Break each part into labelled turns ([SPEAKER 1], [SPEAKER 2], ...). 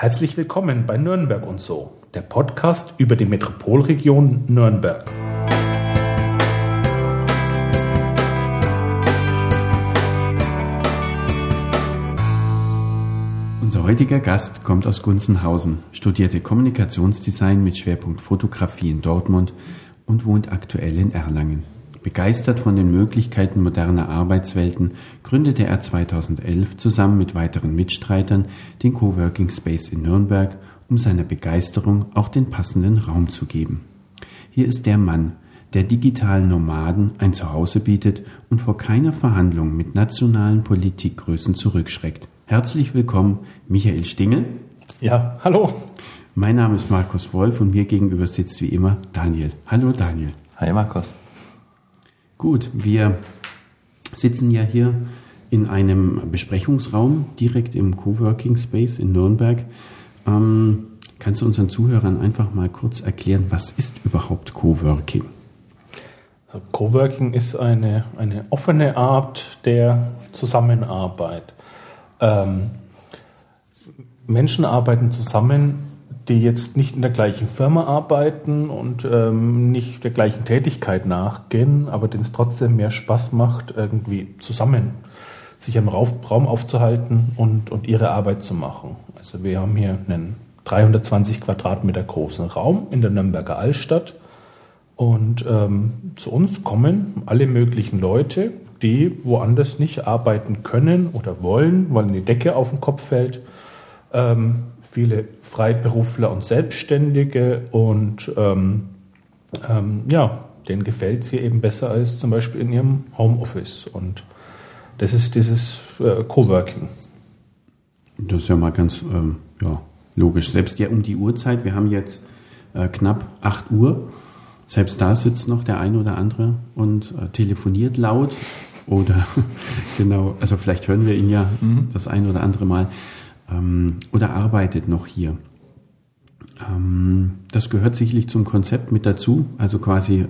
[SPEAKER 1] Herzlich willkommen bei Nürnberg und so, der Podcast über die Metropolregion Nürnberg.
[SPEAKER 2] Unser heutiger Gast kommt aus Gunzenhausen, studierte Kommunikationsdesign mit Schwerpunkt Fotografie in Dortmund und wohnt aktuell in Erlangen. Begeistert von den Möglichkeiten moderner Arbeitswelten gründete er 2011 zusammen mit weiteren Mitstreitern den Coworking Space in Nürnberg, um seiner Begeisterung auch den passenden Raum zu geben. Hier ist der Mann, der digitalen Nomaden ein Zuhause bietet und vor keiner Verhandlung mit nationalen Politikgrößen zurückschreckt. Herzlich willkommen, Michael Stingel.
[SPEAKER 1] Ja, hallo.
[SPEAKER 2] Mein Name ist Markus Wolf und mir gegenüber sitzt wie immer Daniel. Hallo Daniel.
[SPEAKER 3] Hi Markus.
[SPEAKER 2] Gut, wir sitzen ja hier in einem Besprechungsraum direkt im Coworking Space in Nürnberg. Ähm, kannst du unseren Zuhörern einfach mal kurz erklären, was ist überhaupt Coworking?
[SPEAKER 1] Also Coworking ist eine, eine offene Art der Zusammenarbeit. Ähm, Menschen arbeiten zusammen die jetzt nicht in der gleichen Firma arbeiten und ähm, nicht der gleichen Tätigkeit nachgehen, aber denen es trotzdem mehr Spaß macht, irgendwie zusammen sich im Raum aufzuhalten und, und ihre Arbeit zu machen. Also wir haben hier einen 320 Quadratmeter großen Raum in der Nürnberger Altstadt und ähm, zu uns kommen alle möglichen Leute, die woanders nicht arbeiten können oder wollen, weil die Decke auf den Kopf fällt. Ähm, viele Freiberufler und Selbstständige und ähm, ähm, ja, denen gefällt es hier eben besser als zum Beispiel in ihrem Homeoffice. Und das ist dieses äh, Coworking.
[SPEAKER 2] Das ist ja mal ganz ähm, ja, logisch. Selbst ja um die Uhrzeit, wir haben jetzt äh, knapp 8 Uhr. Selbst da sitzt noch der eine oder andere und äh, telefoniert laut. Oder genau, also vielleicht hören wir ihn ja mhm. das ein oder andere Mal ähm, oder arbeitet noch hier. Ähm, das gehört sicherlich zum Konzept mit dazu, also quasi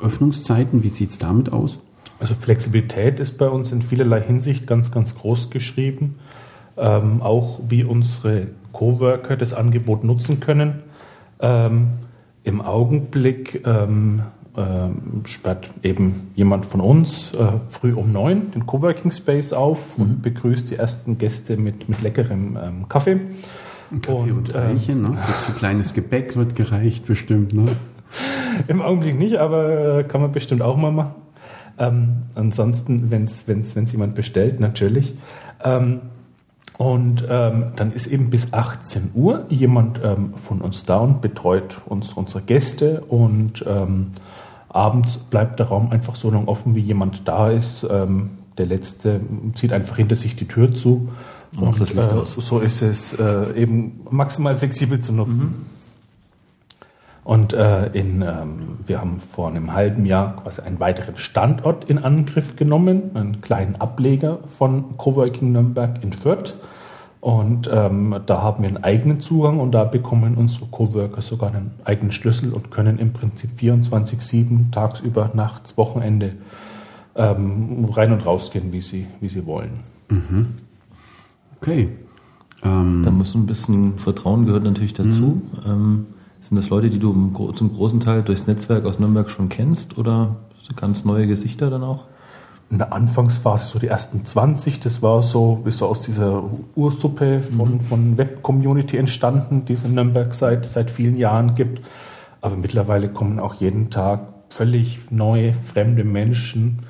[SPEAKER 2] Öffnungszeiten. Wie sieht es damit aus?
[SPEAKER 1] Also Flexibilität ist bei uns in vielerlei Hinsicht ganz, ganz groß geschrieben. Ähm, auch wie unsere Coworker das Angebot nutzen können. Ähm, Im Augenblick ähm, äh, sperrt eben jemand von uns äh, früh um neun den Coworking Space auf mhm. und begrüßt die ersten Gäste mit, mit leckerem ähm, Kaffee.
[SPEAKER 2] Kaffee und, und Teilchen, ähm, ne? so ein kleines Gebäck wird gereicht bestimmt. Ne?
[SPEAKER 1] Im Augenblick nicht, aber äh, kann man bestimmt auch mal machen. Ähm, ansonsten, wenn es jemand bestellt, natürlich. Ähm, und ähm, dann ist eben bis 18 Uhr jemand ähm, von uns da und betreut uns unsere Gäste und ähm, abends bleibt der Raum einfach so lange offen, wie jemand da ist. Ähm, der Letzte zieht einfach hinter sich die Tür zu. Und, und das Licht äh, aus. So ist es äh, eben maximal flexibel zu nutzen. Mhm. Und äh, in, ähm, wir haben vor einem halben Jahr quasi einen weiteren Standort in Angriff genommen, einen kleinen Ableger von Coworking Nürnberg in Fürth. Und ähm, da haben wir einen eigenen Zugang und da bekommen unsere Coworker sogar einen eigenen Schlüssel und können im Prinzip 24-7 tagsüber, nachts, Wochenende ähm, rein und rausgehen, wie sie, wie sie wollen.
[SPEAKER 3] Mhm. Okay. Ähm, da muss ein bisschen Vertrauen gehört natürlich dazu. Mhm. Ähm, sind das Leute, die du zum großen Teil durchs Netzwerk aus Nürnberg schon kennst oder ganz neue Gesichter dann auch?
[SPEAKER 1] In der Anfangsphase, so die ersten 20, das war so, ist so aus dieser Ursuppe von, mhm. von Web-Community entstanden, die es in Nürnberg seit, seit vielen Jahren gibt. Aber mittlerweile kommen auch jeden Tag völlig neue, fremde Menschen,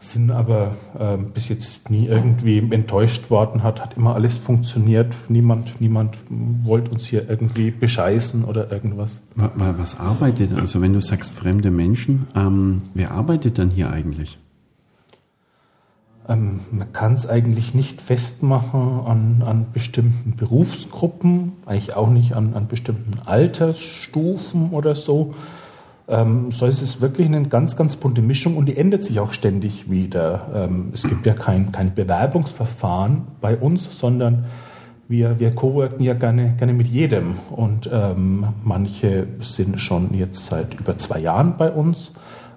[SPEAKER 1] sind aber äh, bis jetzt nie irgendwie enttäuscht worden, hat, hat immer alles funktioniert. Niemand, niemand wollte uns hier irgendwie bescheißen oder irgendwas.
[SPEAKER 2] Was arbeitet, also wenn du sagst fremde Menschen, ähm, wer arbeitet dann hier eigentlich?
[SPEAKER 1] Ähm, man kann es eigentlich nicht festmachen an, an bestimmten Berufsgruppen, eigentlich auch nicht an, an bestimmten Altersstufen oder so. Ähm, so ist es wirklich eine ganz, ganz bunte Mischung und die ändert sich auch ständig wieder. Ähm, es gibt ja kein, kein Bewerbungsverfahren bei uns, sondern wir, wir coworken ja gerne, gerne mit jedem. Und ähm, manche sind schon jetzt seit über zwei Jahren bei uns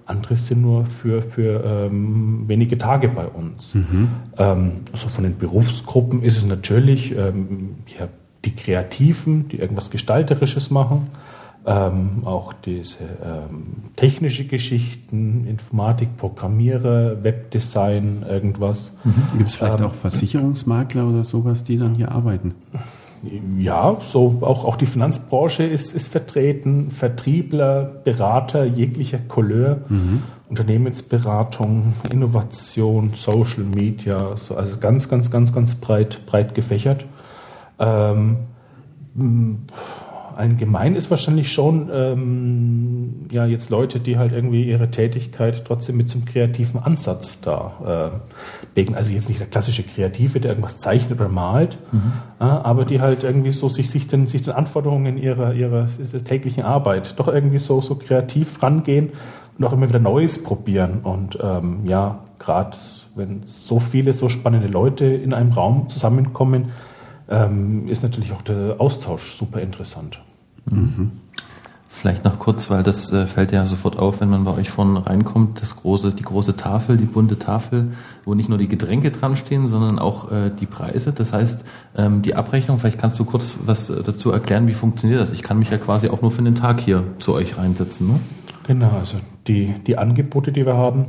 [SPEAKER 1] andere sind nur für, für ähm, wenige Tage bei uns. Mhm. Ähm, also von den Berufsgruppen ist es natürlich ähm, ja, die Kreativen, die irgendwas Gestalterisches machen. Ähm, auch diese ähm, technische Geschichten, Informatik, Programmierer, Webdesign, irgendwas.
[SPEAKER 2] Mhm. Gibt es vielleicht ähm, auch Versicherungsmakler oder sowas, die dann hier arbeiten?
[SPEAKER 1] Ja, so auch, auch die Finanzbranche ist, ist vertreten, Vertriebler, Berater jeglicher Couleur, mhm. Unternehmensberatung, Innovation, Social Media, so, also ganz, ganz, ganz, ganz breit, breit gefächert. Ähm, allgemein ist wahrscheinlich schon ähm, ja jetzt Leute, die halt irgendwie ihre Tätigkeit trotzdem mit einem kreativen Ansatz da äh, legen. Also jetzt nicht der klassische Kreative, der irgendwas zeichnet oder malt, mhm. äh, aber die halt irgendwie so sich, sich, den, sich den Anforderungen ihrer, ihrer, ihrer täglichen Arbeit doch irgendwie so, so kreativ rangehen und auch immer wieder Neues probieren. Und ähm, ja, gerade wenn so viele so spannende Leute in einem Raum zusammenkommen, ähm, ist natürlich auch der Austausch super interessant.
[SPEAKER 3] Mhm. Vielleicht noch kurz, weil das äh, fällt ja sofort auf, wenn man bei euch vorne reinkommt, das große, die große Tafel, die bunte Tafel, wo nicht nur die Getränke dran stehen, sondern auch äh, die Preise. Das heißt, ähm, die Abrechnung, vielleicht kannst du kurz was äh, dazu erklären, wie funktioniert das? Ich kann mich ja quasi auch nur für den Tag hier zu euch reinsetzen. Ne?
[SPEAKER 1] Genau, also die, die Angebote, die wir haben,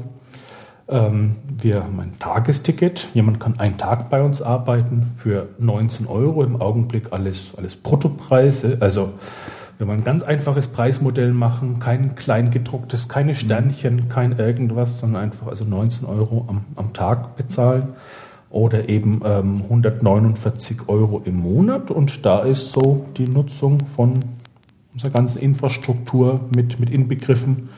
[SPEAKER 1] wir haben ein Tagesticket. Jemand kann einen Tag bei uns arbeiten für 19 Euro. Im Augenblick alles, alles Bruttopreise. Also wir wollen ein ganz einfaches Preismodell machen, kein kleingedrucktes, keine mhm. Sternchen, kein irgendwas, sondern einfach also 19 Euro am, am Tag bezahlen oder eben ähm, 149 Euro im Monat. Und da ist so die Nutzung von unserer ganzen Infrastruktur mit, mit inbegriffen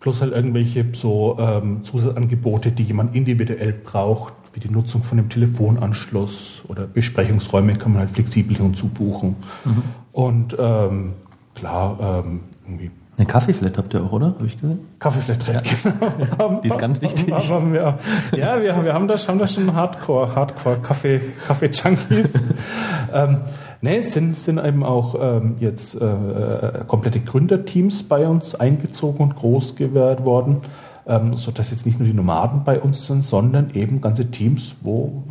[SPEAKER 1] plus halt irgendwelche so ähm, Zusatzangebote, die jemand individuell braucht, wie die Nutzung von dem Telefonanschluss oder Besprechungsräume kann man halt flexibel hinzubuchen. Mhm. Und ähm, klar, ähm,
[SPEAKER 3] irgendwie eine Kaffeeflat habt ihr auch, oder? Habe ich gesehen?
[SPEAKER 1] Kaffeeflat, ja.
[SPEAKER 3] genau. Die ist ganz wichtig.
[SPEAKER 1] Aber wir, ja, wir, wir haben da, haben da schon Hardcore, Hardcore Kaffee, Kaffee-Junkies. ähm, Nee, es sind, sind eben auch ähm, jetzt äh, komplette Gründerteams bei uns eingezogen und groß gewährt worden, ähm, sodass jetzt nicht nur die Nomaden bei uns sind, sondern eben ganze Teams, wo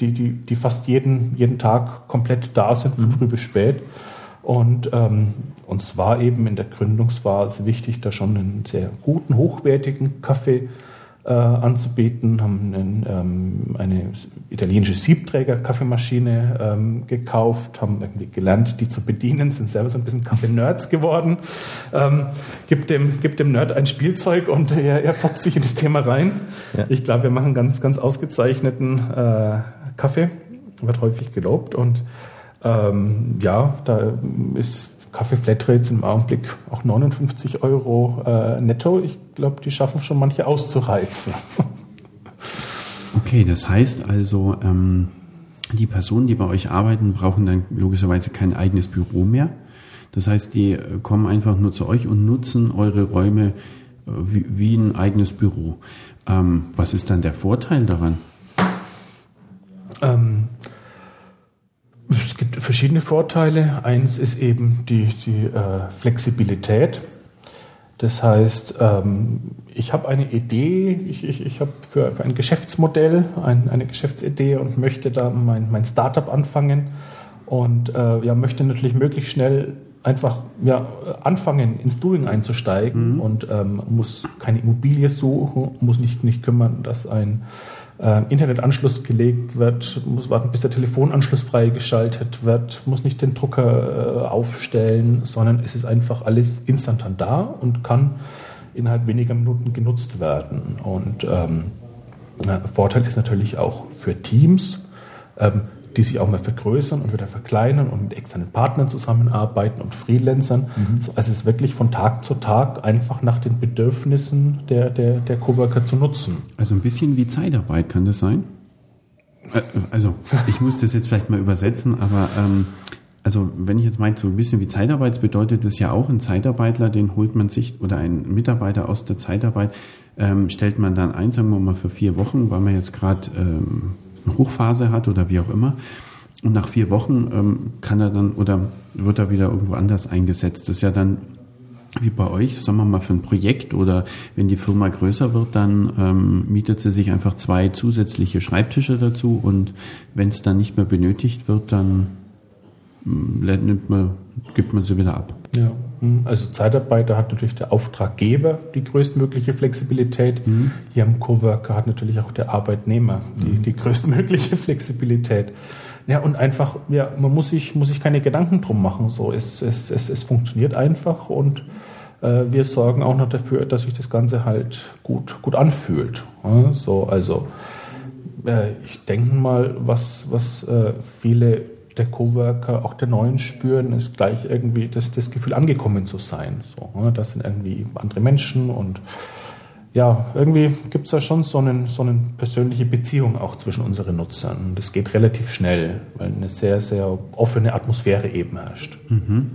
[SPEAKER 1] die, die, die fast jeden, jeden Tag komplett da sind, von mhm. früh bis spät. Und ähm, uns war eben in der Gründungsphase wichtig, da schon einen sehr guten, hochwertigen Kaffee äh, anzubieten, haben einen, ähm, eine italienische Siebträger-Kaffeemaschine ähm, gekauft, haben irgendwie gelernt, die zu bedienen, sind selber so ein bisschen Kaffee-Nerds geworden. Ähm, gibt, dem, gibt dem Nerd ein Spielzeug und er, er fuchst sich in das Thema rein. Ja. Ich glaube, wir machen ganz, ganz ausgezeichneten äh, Kaffee, wird häufig gelobt und ähm, ja, da ist Kaffee Flatrates im Augenblick auch 59 Euro äh, netto. Ich glaube, die schaffen schon manche auszureizen.
[SPEAKER 2] Okay, das heißt also, ähm, die Personen, die bei euch arbeiten, brauchen dann logischerweise kein eigenes Büro mehr. Das heißt, die äh, kommen einfach nur zu euch und nutzen eure Räume äh, wie, wie, ein eigenes Büro. Ähm, was ist dann der Vorteil daran?
[SPEAKER 1] Ähm, es gibt verschiedene Vorteile. Eins ist eben die, die äh, Flexibilität. Das heißt, ähm, ich habe eine Idee, ich, ich, ich habe für, für ein Geschäftsmodell ein, eine Geschäftsidee und möchte da mein, mein Startup anfangen und äh, ja, möchte natürlich möglichst schnell einfach ja, anfangen, ins Doing einzusteigen mhm. und ähm, muss keine Immobilie suchen, muss nicht, nicht kümmern, dass ein äh, Internetanschluss gelegt wird, muss warten, bis der Telefonanschluss freigeschaltet wird, muss nicht den Drucker äh, aufstellen, sondern es ist einfach alles instantan da und kann innerhalb weniger Minuten genutzt werden. Und ähm, Vorteil ist natürlich auch für Teams. Ähm, die sich auch mal vergrößern und wieder verkleinern und mit externen Partnern zusammenarbeiten und Freelancern. Mhm. Also es ist wirklich von Tag zu Tag einfach nach den Bedürfnissen der, der, der Coworker zu nutzen.
[SPEAKER 2] Also ein bisschen wie Zeitarbeit kann das sein? Äh, also ich muss das jetzt vielleicht mal übersetzen, aber ähm, also wenn ich jetzt meine, so ein bisschen wie Zeitarbeit, bedeutet das ja auch ein Zeitarbeitler, den holt man sich oder ein Mitarbeiter aus der Zeitarbeit, ähm, stellt man dann ein, sagen wir mal für vier Wochen, weil man jetzt gerade ähm, Hochphase hat oder wie auch immer. Und nach vier Wochen ähm, kann er dann oder wird er wieder irgendwo anders eingesetzt. Das ist ja dann wie bei euch, sagen wir mal, für ein Projekt oder wenn die Firma größer wird, dann ähm, mietet sie sich einfach zwei zusätzliche Schreibtische dazu und wenn es dann nicht mehr benötigt wird, dann nimmt man, gibt man sie wieder ab.
[SPEAKER 1] Ja. Also Zeitarbeit, da hat natürlich der Auftraggeber die größtmögliche Flexibilität. Mhm. Hier am Coworker hat natürlich auch der Arbeitnehmer die, mhm. die größtmögliche Flexibilität. Ja, und einfach, ja, man muss sich, muss sich keine Gedanken drum machen. So, es, es, es, es funktioniert einfach und äh, wir sorgen auch noch dafür, dass sich das Ganze halt gut, gut anfühlt. Ja, so, also äh, ich denke mal, was, was äh, viele der Coworker, auch der Neuen spüren, ist gleich irgendwie das, das Gefühl, angekommen zu sein. So, ne? Das sind irgendwie andere Menschen und ja, irgendwie gibt es da schon so eine, so eine persönliche Beziehung auch zwischen unseren Nutzern. Das geht relativ schnell, weil eine sehr, sehr offene Atmosphäre eben herrscht. Mhm.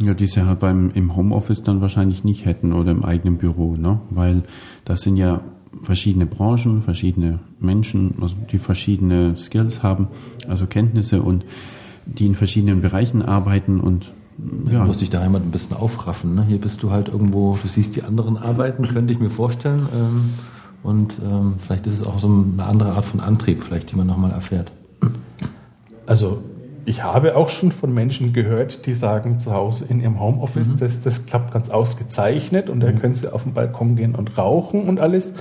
[SPEAKER 2] Ja, die sie halt beim, im Homeoffice dann wahrscheinlich nicht hätten oder im eigenen Büro, ne? Weil das sind ja verschiedene Branchen, verschiedene Menschen, also die verschiedene Skills haben, also Kenntnisse und die in verschiedenen Bereichen arbeiten und
[SPEAKER 3] ja. Du musst dich daheim halt ein bisschen aufraffen. Ne? Hier bist du halt irgendwo, du siehst die anderen arbeiten, könnte ich mir vorstellen. Ähm, und ähm, vielleicht ist es auch so eine andere Art von Antrieb, vielleicht, die man nochmal erfährt.
[SPEAKER 1] Also ich habe auch schon von Menschen gehört, die sagen zu Hause in ihrem Homeoffice, mhm. das, das klappt ganz ausgezeichnet und da mhm. können sie auf den Balkon gehen und rauchen und alles.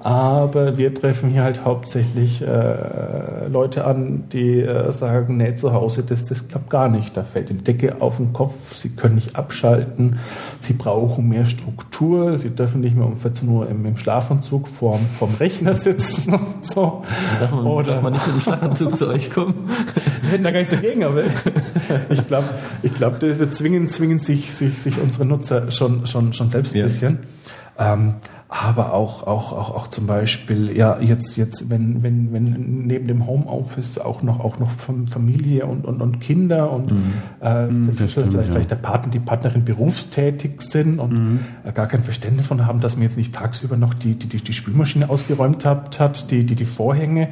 [SPEAKER 1] Aber wir treffen hier halt hauptsächlich äh, Leute an, die äh, sagen, nee, zu Hause, das, das klappt gar nicht. Da fällt die Decke auf den Kopf, sie können nicht abschalten, sie brauchen mehr Struktur, sie dürfen nicht mehr um 14 Uhr im, im Schlafanzug vorm, vorm Rechner sitzen und so.
[SPEAKER 3] Darf man, Oder, darf man nicht dem Schlafanzug zu euch kommen?
[SPEAKER 1] Hätten da gar nichts dagegen, aber ich glaube, ich glaub, das zwingen, zwingen sich, sich, sich unsere Nutzer schon, schon, schon selbst ein ja. bisschen. Ähm, aber auch, auch, auch, auch zum Beispiel, ja, jetzt, jetzt, wenn, wenn, wenn neben dem Homeoffice auch noch, auch noch Familie und, und, und Kinder und mhm. äh, mhm, vielleicht, stimmt, vielleicht, ja. der Partner, die Partnerin berufstätig sind und mhm. Äh, gar kein Verständnis von haben, dass man jetzt nicht tagsüber noch die, die, die Spülmaschine ausgeräumt hat, hat die, die, die Vorhänge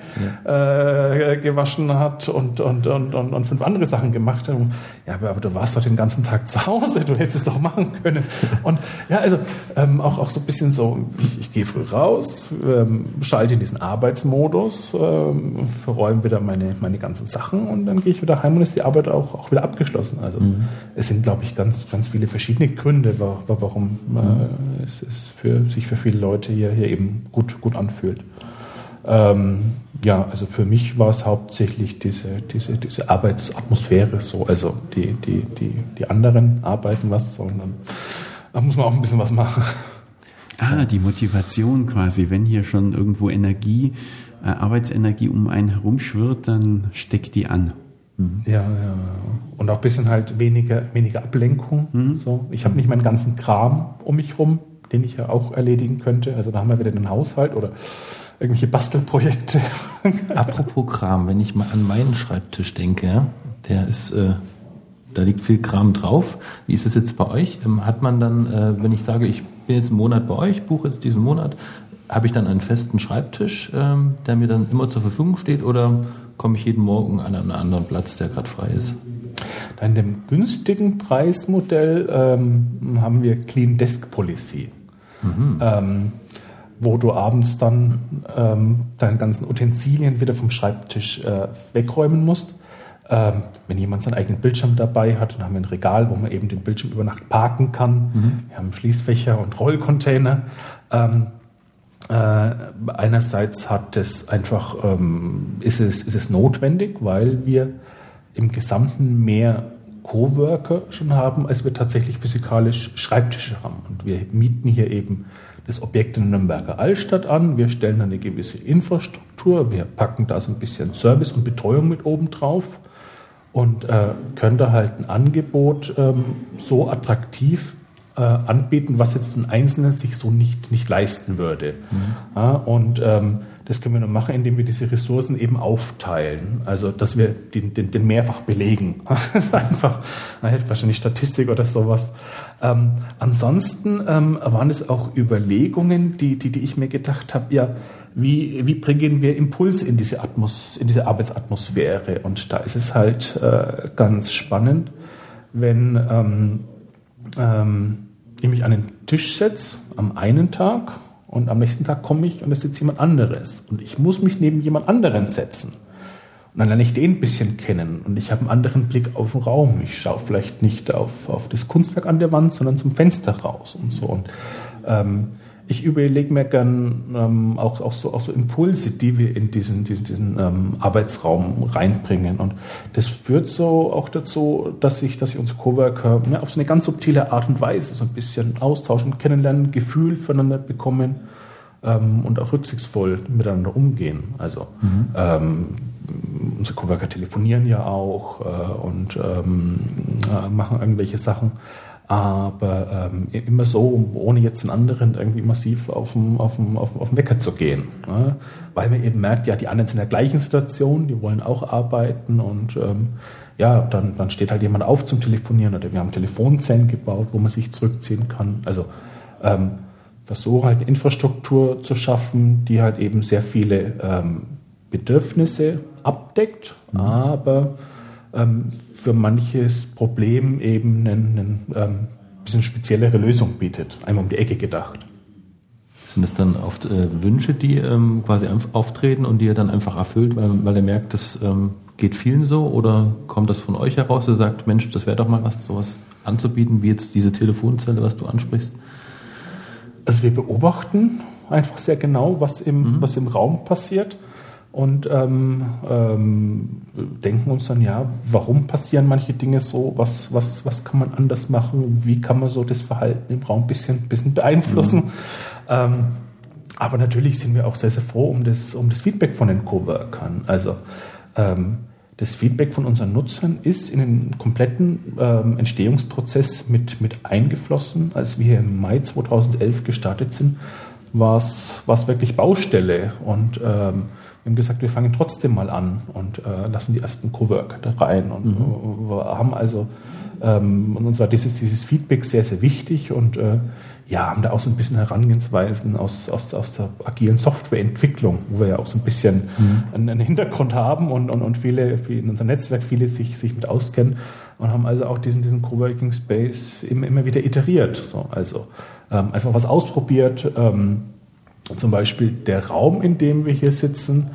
[SPEAKER 1] ja. äh, gewaschen hat und, und, und, und, und fünf andere Sachen gemacht hat. Ja, aber, aber du warst doch den ganzen Tag zu Hause, du hättest es doch machen können. Und ja, also ähm, auch, auch so ein bisschen so, ich, ich gehe früh raus, ähm, schalte in diesen Arbeitsmodus, ähm, verräume wieder meine, meine ganzen Sachen und dann gehe ich wieder heim und ist die Arbeit auch, auch wieder abgeschlossen. Also mhm. es sind, glaube ich, ganz, ganz viele verschiedene Gründe, warum äh, mhm. es, es für, sich für viele Leute hier, hier eben gut, gut anfühlt. Ähm, ja, also für mich war es hauptsächlich diese, diese, diese Arbeitsatmosphäre so. Also die, die, die, die anderen arbeiten was, sondern da muss man auch ein bisschen was machen.
[SPEAKER 2] Ah, die Motivation quasi. Wenn hier schon irgendwo Energie, äh, Arbeitsenergie um einen herumschwirrt, dann steckt die an.
[SPEAKER 1] Mhm. Ja, ja. Und auch ein bisschen halt weniger, weniger Ablenkung. Mhm. So. Ich habe nicht meinen ganzen Kram um mich rum, den ich ja auch erledigen könnte. Also da haben wir wieder den Haushalt oder irgendwelche Bastelprojekte.
[SPEAKER 3] Apropos Kram, wenn ich mal an meinen Schreibtisch denke, der ist äh, da liegt viel Kram drauf. Wie ist es jetzt bei euch? Ähm, hat man dann, äh, wenn ich sage, ich bin jetzt einen Monat bei euch, buche jetzt diesen Monat, habe ich dann einen festen Schreibtisch, ähm, der mir dann immer zur Verfügung steht oder komme ich jeden Morgen an einen anderen Platz, der gerade frei ist?
[SPEAKER 1] In dem günstigen Preismodell ähm, haben wir Clean Desk Policy. Mhm. Ähm, wo du abends dann ähm, deine ganzen Utensilien wieder vom Schreibtisch äh, wegräumen musst ähm, wenn jemand seinen eigenen Bildschirm dabei hat, dann haben wir ein Regal, wo man eben den Bildschirm über Nacht parken kann. Mhm. Wir haben Schließfächer und Rollcontainer. Ähm, äh, einerseits hat es einfach, ähm, ist, es, ist es notwendig, weil wir im Gesamten mehr Coworker schon haben, als wir tatsächlich physikalisch Schreibtische haben. Und wir mieten hier eben das Objekt in Nürnberger Altstadt an. Wir stellen eine gewisse Infrastruktur. Wir packen da so ein bisschen Service und Betreuung mit oben drauf und äh, könnte halt ein Angebot ähm, so attraktiv äh, anbieten, was jetzt ein Einzelner sich so nicht, nicht leisten würde. Mhm. Ja, und ähm, das können wir nur machen, indem wir diese Ressourcen eben aufteilen. Also, dass wir den, den, den mehrfach belegen. das ist einfach, da hilft wahrscheinlich Statistik oder sowas. Ähm, ansonsten ähm, waren es auch Überlegungen, die, die, die ich mir gedacht habe, ja, wie, wie bringen wir Impuls in diese, Atmos, in diese Arbeitsatmosphäre? Und da ist es halt äh, ganz spannend, wenn ähm, ähm, ich mich an den Tisch setze am einen Tag und am nächsten Tag komme ich und es sitzt jemand anderes und ich muss mich neben jemand anderen setzen. Und dann lerne ich den ein bisschen kennen und ich habe einen anderen Blick auf den Raum. Ich schaue vielleicht nicht auf, auf das Kunstwerk an der Wand, sondern zum Fenster raus und so. Und ähm, ich überlege mir gern ähm, auch, auch, so, auch so Impulse, die wir in diesen, diesen, diesen ähm, Arbeitsraum reinbringen. Und das führt so auch dazu, dass ich, dass ich unsere Coworker ja, auf so eine ganz subtile Art und Weise so ein bisschen austauschen, kennenlernen, Gefühl füreinander bekommen ähm, und auch rücksichtsvoll miteinander umgehen. Also mhm. ähm, unsere Coworker telefonieren ja auch äh, und ähm, äh, machen irgendwelche Sachen aber ähm, immer so, ohne jetzt den anderen irgendwie massiv auf den, auf den, auf den, auf den Wecker zu gehen. Ne? Weil man eben merkt, ja, die anderen sind in der gleichen Situation, die wollen auch arbeiten und ähm, ja, dann, dann steht halt jemand auf zum Telefonieren oder wir haben Telefonzellen gebaut, wo man sich zurückziehen kann. Also ähm, versuche halt eine Infrastruktur zu schaffen, die halt eben sehr viele ähm, Bedürfnisse abdeckt, mhm. aber ähm, für manches Problem eben eine ähm, bisschen speziellere Lösung bietet, einmal um die Ecke gedacht.
[SPEAKER 3] Sind das dann oft äh, Wünsche, die ähm, quasi auftreten und die er dann einfach erfüllt, weil, weil er merkt, das ähm, geht vielen so? Oder kommt das von euch heraus, er sagt, Mensch, das wäre doch mal was, sowas anzubieten, wie jetzt diese Telefonzelle, was du ansprichst?
[SPEAKER 1] Also wir beobachten einfach sehr genau, was im, mhm. was im Raum passiert und ähm, ähm, denken uns dann, ja, warum passieren manche Dinge so, was, was, was kann man anders machen, wie kann man so das Verhalten im Raum ein bisschen, bisschen beeinflussen. Mhm. Ähm, aber natürlich sind wir auch sehr, sehr froh um das, um das Feedback von den Coworkern. Also ähm, das Feedback von unseren Nutzern ist in den kompletten ähm, Entstehungsprozess mit, mit eingeflossen. Als wir im Mai 2011 gestartet sind, war es wirklich Baustelle und ähm, wir haben gesagt, wir fangen trotzdem mal an und äh, lassen die ersten Coworker da rein und mhm. wir haben also ähm, und uns war dieses, dieses Feedback sehr, sehr wichtig und äh, ja, haben da auch so ein bisschen Herangehensweisen aus, aus, aus der agilen Softwareentwicklung, wo wir ja auch so ein bisschen mhm. einen, einen, Hintergrund haben und, und, und viele, viele in unserem Netzwerk viele sich, sich mit auskennen und haben also auch diesen, diesen Coworking Space immer, immer wieder iteriert. So, also ähm, einfach was ausprobiert. Ähm, zum Beispiel der Raum, in dem wir hier sitzen,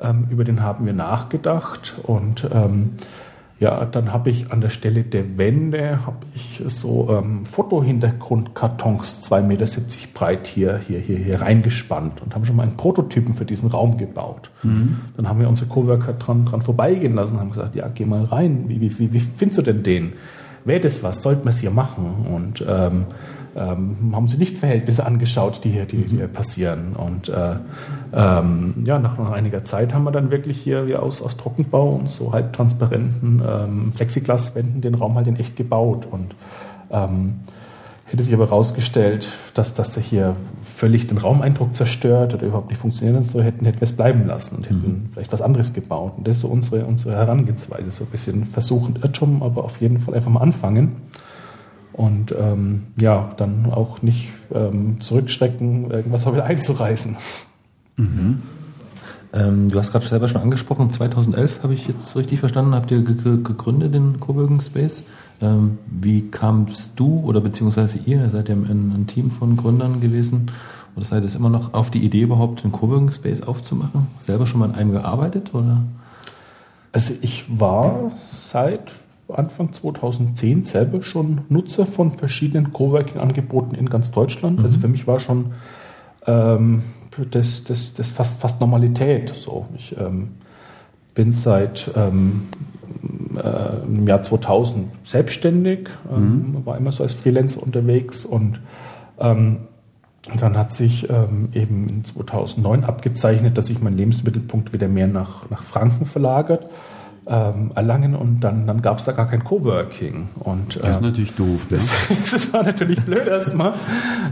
[SPEAKER 1] ähm, über den haben wir nachgedacht und ähm, ja, dann habe ich an der Stelle der Wände habe ich so ähm, Fotohintergrundkartons 2,70 Meter breit hier, hier, hier, hier reingespannt und haben schon mal einen Prototypen für diesen Raum gebaut. Mhm. Dann haben wir unsere Coworker dran, dran vorbeigehen lassen und haben gesagt, ja, geh mal rein. Wie, wie, wie, wie findest du denn den? Wäre das was? Sollten wir es hier machen? Und ähm, ähm, haben sie Lichtverhältnisse angeschaut, die hier, die, die hier passieren. Und äh, ähm, ja, nach, nach, einiger Zeit haben wir dann wirklich hier wie aus, aus Trockenbau und so halbtransparenten ähm, Plexiglaswänden den Raum halt in echt gebaut. Und ähm, hätte sich aber herausgestellt, dass das da hier völlig den Raumeindruck zerstört oder überhaupt nicht funktioniert und so, hätten, hätten wir es bleiben lassen und hätten mhm. vielleicht was anderes gebaut. Und das ist so unsere, unsere Herangehensweise, so ein bisschen versuchend Irrtum, aber auf jeden Fall einfach mal anfangen und ähm, ja, dann auch nicht ähm, zurückschrecken, irgendwas wieder einzureißen.
[SPEAKER 3] Mhm. Ähm, du hast gerade selber schon angesprochen, 2011 habe ich jetzt richtig verstanden, habt ihr gegründet den Coworking Space. Ähm, wie kamst du oder beziehungsweise ihr, ihr seid ja ein, ein Team von Gründern gewesen, oder seid ihr immer noch auf die Idee überhaupt, den Coworking Space aufzumachen? Selber schon mal an einem gearbeitet oder?
[SPEAKER 1] Also ich war seit Anfang 2010 selber schon Nutzer von verschiedenen Coworking-Angeboten in ganz Deutschland. Mhm. Also für mich war schon ähm, das, das, das fast, fast Normalität. So, ich ähm, bin seit ähm, äh, im Jahr 2000 selbstständig, ähm, mhm. war immer so als Freelancer unterwegs und ähm, dann hat sich ähm, eben in 2009 abgezeichnet, dass sich mein Lebensmittelpunkt wieder mehr nach, nach Franken verlagert ähm, erlangen und dann, dann gab es da gar kein Coworking. Und,
[SPEAKER 2] äh, das ist ähm, natürlich doof.
[SPEAKER 1] Ne? Das, das, war natürlich blöd erstmal.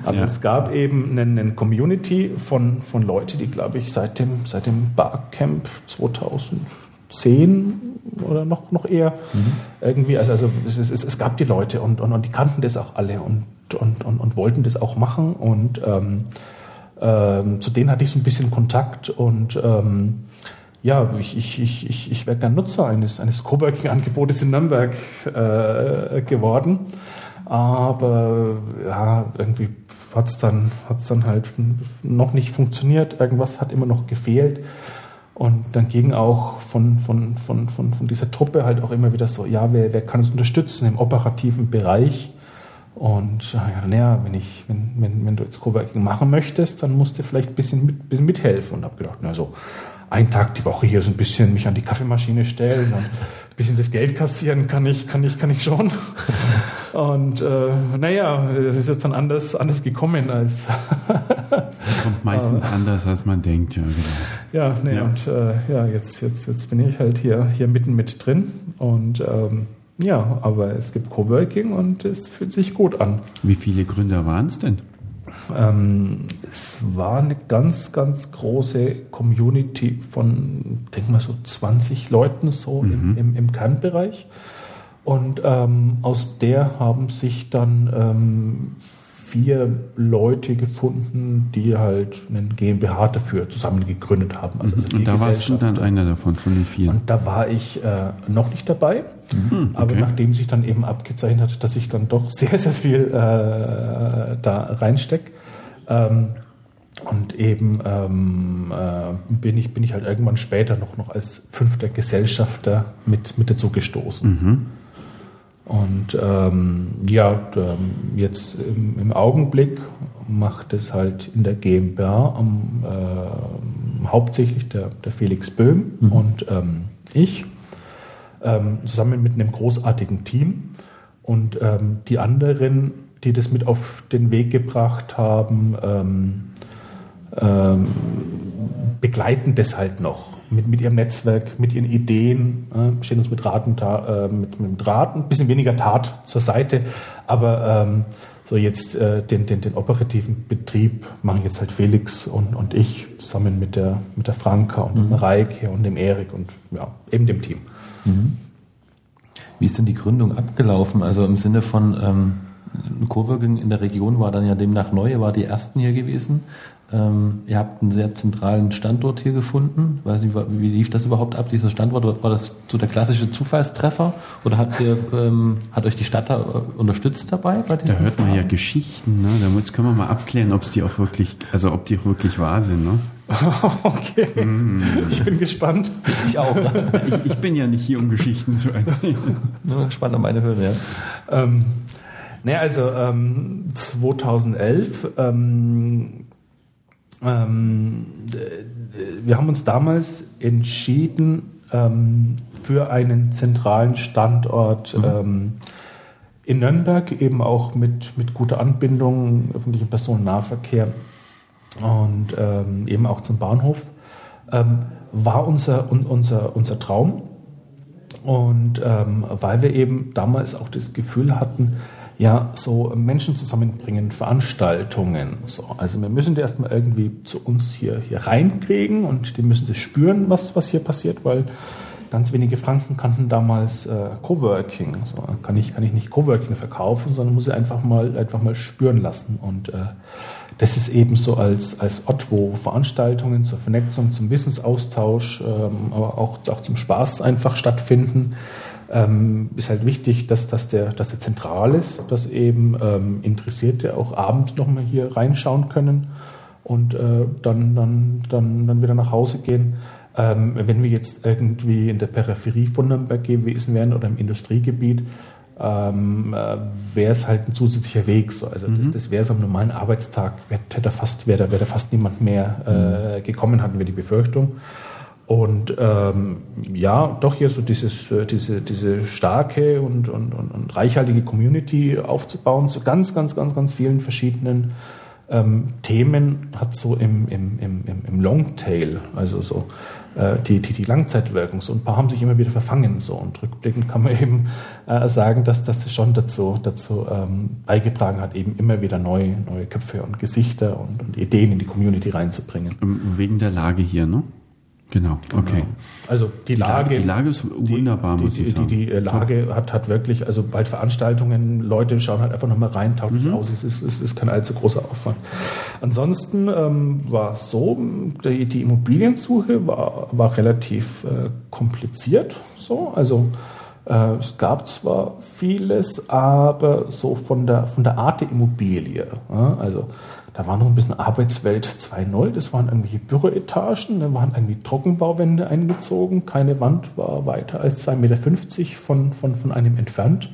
[SPEAKER 1] Aber ja. es gab eben eine, eine Community von, von Leuten, die, glaube ich, seit dem, seit dem Barcamp 2010 oder noch, noch eher mhm. irgendwie, also, also es, es, es, gab die Leute und, und, und die kannten das auch alle und, und, und, und wollten das auch machen und ähm, ähm, zu denen hatte ich so ein bisschen Kontakt und ähm, ja, ich, ich, ich, ich, ich werde dann Nutzer eines, eines Coworking-Angebotes in Nürnberg äh, geworden. Aber ja, irgendwie hat es dann, hat's dann halt noch nicht funktioniert. Irgendwas hat immer noch gefehlt. Und dann ging auch von, von, von, von, von dieser Truppe halt auch immer wieder so, ja, wer, wer kann uns unterstützen im operativen Bereich? Und ja, naja, wenn, ich, wenn, wenn, wenn du jetzt Coworking machen möchtest, dann musst du vielleicht ein bisschen, mit, bisschen mithelfen. Und habe gedacht, na so, einen Tag die Woche hier so ein bisschen mich an die Kaffeemaschine stellen und ein bisschen das Geld kassieren kann ich, kann ich, kann ich schon. Und äh, naja, es ist jetzt dann anders, anders gekommen als.
[SPEAKER 2] Kommt meistens äh, anders, als man denkt, ja, genau.
[SPEAKER 1] Ja, nee, ja. und äh, ja, jetzt, jetzt, jetzt bin ich halt hier, hier mitten mit drin und ähm, ja, aber es gibt Coworking und es fühlt sich gut an.
[SPEAKER 2] Wie viele Gründer waren es denn?
[SPEAKER 1] Ähm, es war eine ganz, ganz große Community von, denke mal so 20 Leuten so mhm. im, im, im Kernbereich. Und ähm, aus der haben sich dann ähm, vier Leute gefunden, die halt einen GmbH dafür zusammen gegründet haben.
[SPEAKER 2] Also mhm. Und da warst du dann einer davon, von den vier?
[SPEAKER 1] Und da war ich äh, noch nicht dabei. Mhm. Okay. Aber nachdem sich dann eben abgezeichnet hat, dass ich dann doch sehr, sehr viel äh, da reinstecke, ähm, und eben ähm, äh, bin, ich, bin ich halt irgendwann später noch, noch als fünfter Gesellschafter mit, mit dazu gestoßen. Mhm. Und ähm, ja, jetzt im, im, Augenblick macht es halt in der GmbH am, äh, hauptsächlich der, der Felix Böhm mhm. und ähm, ich ähm, zusammen mit einem großartigen Team. Und ähm, die anderen, die das mit auf den Weg gebracht haben, ähm, ähm, begleiten das halt noch mit, mit ihrem Netzwerk, mit ihren Ideen, äh, stehen uns mit Raten, äh, mit, mit Rat, ein bisschen weniger Tat zur Seite, aber ähm, so jetzt äh, den, den, den operativen Betrieb machen jetzt halt Felix und, und ich zusammen mit der, mit der Franka und mhm. dem Reike und dem Erik und ja, eben dem Team. Mhm.
[SPEAKER 3] Wie ist denn die Gründung abgelaufen? Also im Sinne von ähm, Coworking in der Region war dann ja demnach neu, war die ersten hier gewesen. Ähm, ihr habt einen sehr zentralen Standort hier gefunden. Ich weiß nicht, wie lief das überhaupt ab, dieser Standort? War das so der klassische Zufallstreffer? Oder habt ihr, ähm, hat euch die Stadt da äh, unterstützt dabei?
[SPEAKER 2] Bei da hört man ja Geschichten, ne? Da muss, können wir mal abklären, ob die auch wirklich, also ob die auch wirklich wahr sind, ne?
[SPEAKER 1] okay. Mm. Ich bin gespannt.
[SPEAKER 2] Ich auch. ich, ich, bin ja nicht hier, um Geschichten zu erzählen.
[SPEAKER 3] Gespannt an meine Höhe, ja.
[SPEAKER 1] Ähm, naja, also ähm, 2011 ähm, ähm, wir haben uns damals entschieden ähm, für einen zentralen Standort mhm. ähm, in Nürnberg, eben auch mit, mit guter Anbindung, öffentlichen Personennahverkehr und ähm, eben auch zum Bahnhof, ähm, war unser, un, unser, unser Traum. Und ähm, weil wir eben damals auch das Gefühl hatten, ja so Menschen zusammenbringen, Veranstaltungen. So. Also wir müssen die erstmal irgendwie zu uns hier, hier reinkriegen und die müssen das spüren, was, was hier passiert, weil ganz wenige Franken kannten damals äh, Coworking. So, kann, ich, kann ich nicht Coworking verkaufen, sondern muss ich einfach mal, einfach mal spüren lassen. Und äh, das ist eben so als, als Ort, wo Veranstaltungen zur Vernetzung, zum Wissensaustausch, ähm, aber auch, auch zum Spaß einfach stattfinden ähm, ist halt wichtig, dass, dass, der, dass der zentral ist, dass eben ähm, Interessierte auch abends nochmal hier reinschauen können und äh, dann, dann, dann, dann wieder nach Hause gehen. Ähm, wenn wir jetzt irgendwie in der Peripherie von Nürnberg gewesen wären oder im Industriegebiet, ähm, äh, wäre es halt ein zusätzlicher Weg. So. Also mhm. das, das wäre so am normalen Arbeitstag, hätte fast, wäre da, wär da fast niemand mehr äh, mhm. gekommen, hatten wir die Befürchtung. Und ähm, ja, doch hier so dieses, äh, diese, diese starke und, und, und, reichhaltige Community aufzubauen, zu ganz, ganz, ganz, ganz vielen verschiedenen ähm, Themen hat so im, im, im, im Longtail, also so äh, die, die, die Langzeitwirkung. So ein paar haben sich immer wieder verfangen. So. Und rückblickend kann man eben äh, sagen, dass das schon dazu, dazu ähm, beigetragen hat, eben immer wieder neue, neue Köpfe und Gesichter und, und Ideen in die Community reinzubringen.
[SPEAKER 2] Wegen der Lage hier, ne? Genau, okay. Genau.
[SPEAKER 1] Also die Lage,
[SPEAKER 2] die Lage ist wunderbar,
[SPEAKER 1] die,
[SPEAKER 2] muss ich
[SPEAKER 1] sagen. Die, die Lage hat, hat wirklich, also bald Veranstaltungen, Leute schauen halt einfach nochmal rein, taugt mhm. aus, es ist, es ist kein allzu großer Aufwand. Ansonsten ähm, war es so, die, die Immobiliensuche war, war relativ äh, kompliziert. So, also äh, es gab zwar vieles, aber so von der, von der Art der Immobilie, ja, also da war noch ein bisschen Arbeitswelt 2.0, das waren irgendwelche Büroetagen, da waren irgendwie Trockenbauwände eingezogen, keine Wand war weiter als 2,50 Meter von, von, von einem entfernt.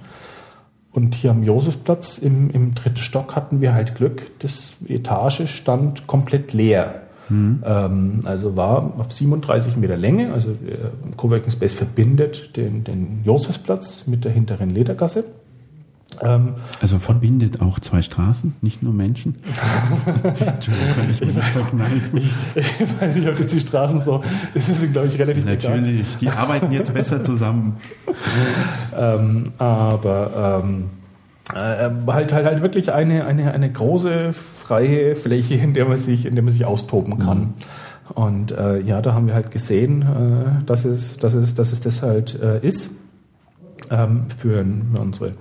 [SPEAKER 1] Und hier am Josefplatz im, im dritten Stock hatten wir halt Glück, das Etage stand komplett leer. Mhm. Ähm, also war auf 37 Meter Länge, also der Coworking Space verbindet den, den Josefsplatz mit der hinteren Ledergasse.
[SPEAKER 2] Ähm, also verbindet auch zwei Straßen, nicht nur Menschen?
[SPEAKER 1] Entschuldigung, kann ich. Ich, ich, weiß nicht, ob das die Straßen so, das ist, glaube ich, relativ
[SPEAKER 2] Natürlich, egal. die arbeiten jetzt besser zusammen.
[SPEAKER 1] ähm, aber ähm, äh, halt, halt, halt wirklich eine, eine, eine große freie Fläche, in der man sich, in der man sich austoben kann. Mhm. Und äh, ja, da haben wir halt gesehen, äh, dass, es, dass, es, dass es das halt äh, ist. Ähm, für, für unsere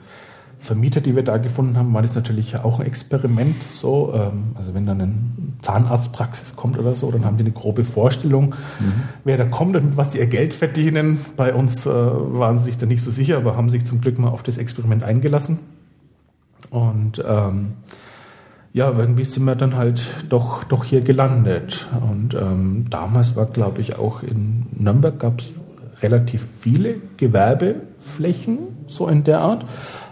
[SPEAKER 1] Vermieter, die wir da gefunden haben, war das natürlich auch ein Experiment. So, ähm, also wenn dann eine Zahnarztpraxis kommt oder so, dann haben die eine grobe Vorstellung, mhm. wer da kommt und mit was die ihr Geld verdienen. Bei uns äh, waren sie sich da nicht so sicher, aber haben sich zum Glück mal auf das Experiment eingelassen. Und ähm, ja, irgendwie sind wir dann halt doch, doch hier gelandet. Und ähm, damals war, glaube ich, auch in Nürnberg gab es relativ viele Gewerbeflächen, so in der Art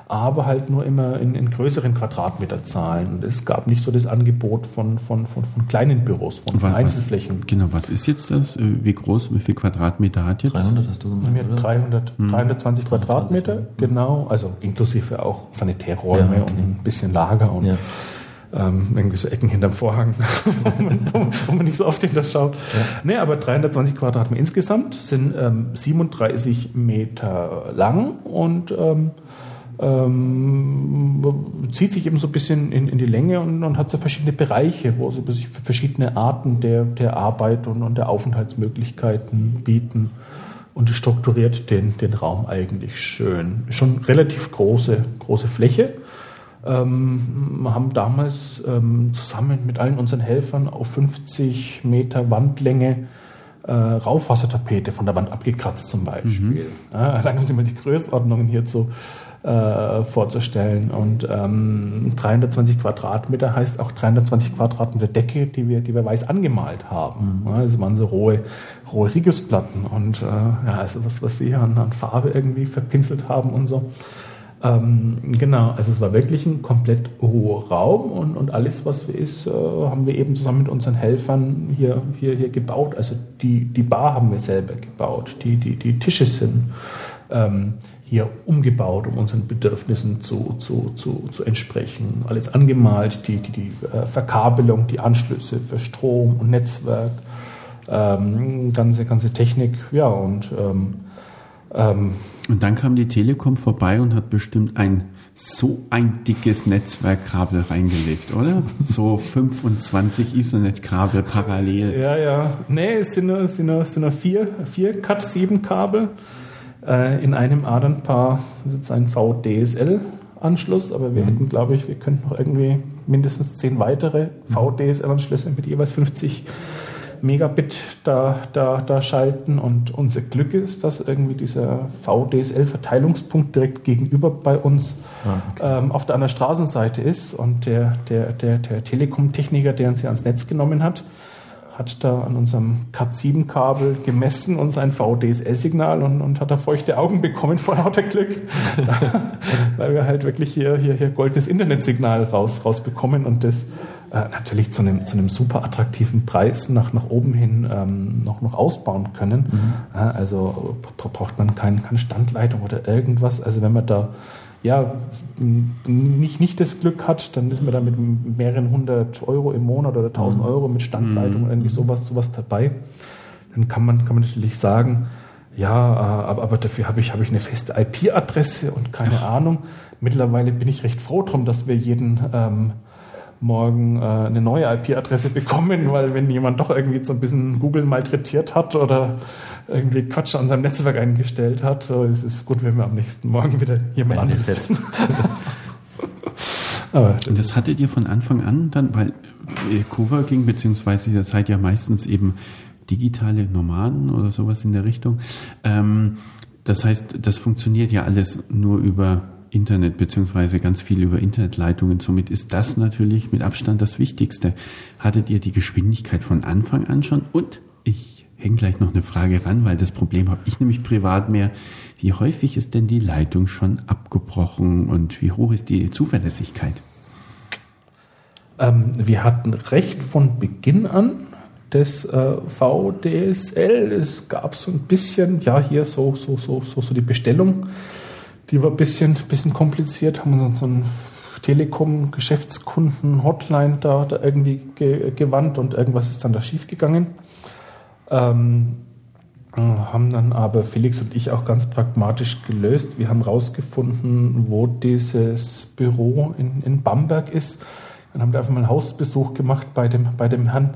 [SPEAKER 1] aber halt nur immer in, in größeren Quadratmeterzahlen. Und es gab nicht so das Angebot von, von, von, von kleinen Büros, von, von Einzelflächen.
[SPEAKER 2] genau, was ist jetzt das? Äh, wie groß, wie viel Quadratmeter hat jetzt?
[SPEAKER 1] 300 hast du gemacht, Wir 300, hm. 320 Quadratmeter, genau, also inklusive auch Sanitärräume ja, okay. und ein bisschen Lager und ja. Ähm, irgendwie so Ecken hinterm Vorhang, wo, man nicht so oft hinterschaut. Ja. Nee, aber 320 Quadratmeter insgesamt sind ähm, 37 Meter lang und ähm, ähm, zieht sich eben so ein bisschen in, in die Länge und, und, hat so verschiedene Bereiche, wo sie sich verschiedene Arten der, der Arbeit und, und der Aufenthaltsmöglichkeiten bieten. Und strukturiert den, den Raum eigentlich schön. Schon relativ große, große Fläche. Ähm, wir haben damals ähm, zusammen mit allen unseren Helfern auf 50 Meter Wandlänge äh, Raufasertapete von der Wand abgekratzt zum Beispiel. Mhm. Ja, allein um sich mal die Größenordnungen hier zu, äh, vorzustellen. Und ähm, 320 Quadratmeter heißt auch 320 Quadratmeter Decke, die wir, die wir weiß angemalt haben. Mhm. Ja, das waren so rohe, rohe Rigusplatten und äh, ja, also was, was wir hier an, an Farbe irgendwie verpinselt haben und so. Ähm, genau, also es war wirklich ein komplett hoher Raum und, und alles, was wir ist, äh, haben wir eben zusammen mit unseren Helfern hier, hier, hier gebaut. Also die, die Bar haben wir selber gebaut, die, die, die Tische sind ähm, hier umgebaut, um unseren Bedürfnissen zu, zu, zu, zu entsprechen. Alles angemalt, die, die, die äh, Verkabelung, die Anschlüsse für Strom und Netzwerk, ähm, ganze, ganze Technik, ja, und ähm,
[SPEAKER 2] ähm, und dann kam die Telekom vorbei und hat bestimmt ein so ein dickes Netzwerkkabel reingelegt, oder? So 25 Ethernet-Kabel parallel.
[SPEAKER 1] Ja, ja. Nee, es sind nur, es sind nur, es sind nur vier, vier Cat7-Kabel. Äh, in einem Adernpaar sitzt ein VDSL-Anschluss, aber wir mhm. hätten, glaube ich, wir könnten noch irgendwie mindestens zehn weitere mhm. VDSL-Anschlüsse mit jeweils 50 Megabit da, da, da schalten. Und unser Glück ist, dass irgendwie dieser VDSL-Verteilungspunkt direkt gegenüber bei uns ah, okay. ähm, auf der anderen Straßenseite ist. Und der, der, der, der Telekom-Techniker, der uns hier ans Netz genommen hat, hat da an unserem Cat7-Kabel gemessen und sein VDSL-Signal und, und, hat da feuchte Augen bekommen vor lauter Glück, weil wir halt wirklich hier, hier, hier goldenes Internetsignal raus, rausbekommen und das äh, natürlich zu einem, zu einem super attraktiven Preis nach, nach oben hin ähm, noch, noch ausbauen können. Mhm. Also braucht man keine, keine Standleitung oder irgendwas. Also wenn man da ja, nicht, nicht das Glück hat, dann ist man da mit mehreren hundert Euro im Monat oder tausend mhm. Euro mit Standleitung oder irgendwie mhm. sowas, sowas dabei. Dann kann man, kann man natürlich sagen, ja, äh, aber, aber dafür habe ich, habe ich eine feste IP-Adresse und keine Ahnung. Mittlerweile bin ich recht froh drum, dass wir jeden ähm, morgen äh, eine neue IP-Adresse bekommen, weil wenn jemand doch irgendwie so ein bisschen Google malträtiert hat oder irgendwie Quatsch an seinem Netzwerk eingestellt hat, so ist es gut, wenn wir am nächsten Morgen wieder jemand anderes setzen.
[SPEAKER 2] Und das hattet ihr von Anfang an dann, weil äh, Coworking, beziehungsweise ihr seid ja meistens eben digitale Nomaden oder sowas in der Richtung. Ähm, das heißt, das funktioniert ja alles nur über Internet beziehungsweise ganz viel über Internetleitungen. Somit ist das natürlich mit Abstand das Wichtigste. Hattet ihr die Geschwindigkeit von Anfang an schon? Und ich hänge gleich noch eine Frage ran, weil das Problem habe ich nämlich privat mehr. Wie häufig ist denn die Leitung schon abgebrochen und wie hoch ist die Zuverlässigkeit?
[SPEAKER 1] Ähm, wir hatten recht von Beginn an des äh, VDSL. Es gab so ein bisschen, ja, hier so, so, so, so, so die Bestellung, die war ein bisschen, bisschen kompliziert, haben uns so ein Telekom-Geschäftskunden-Hotline da, da irgendwie ge gewandt und irgendwas ist dann da schiefgegangen. Ähm, haben dann aber Felix und ich auch ganz pragmatisch gelöst. Wir haben herausgefunden, wo dieses Büro in, in Bamberg ist. Dann haben wir einfach mal einen Hausbesuch gemacht bei dem, bei dem Herrn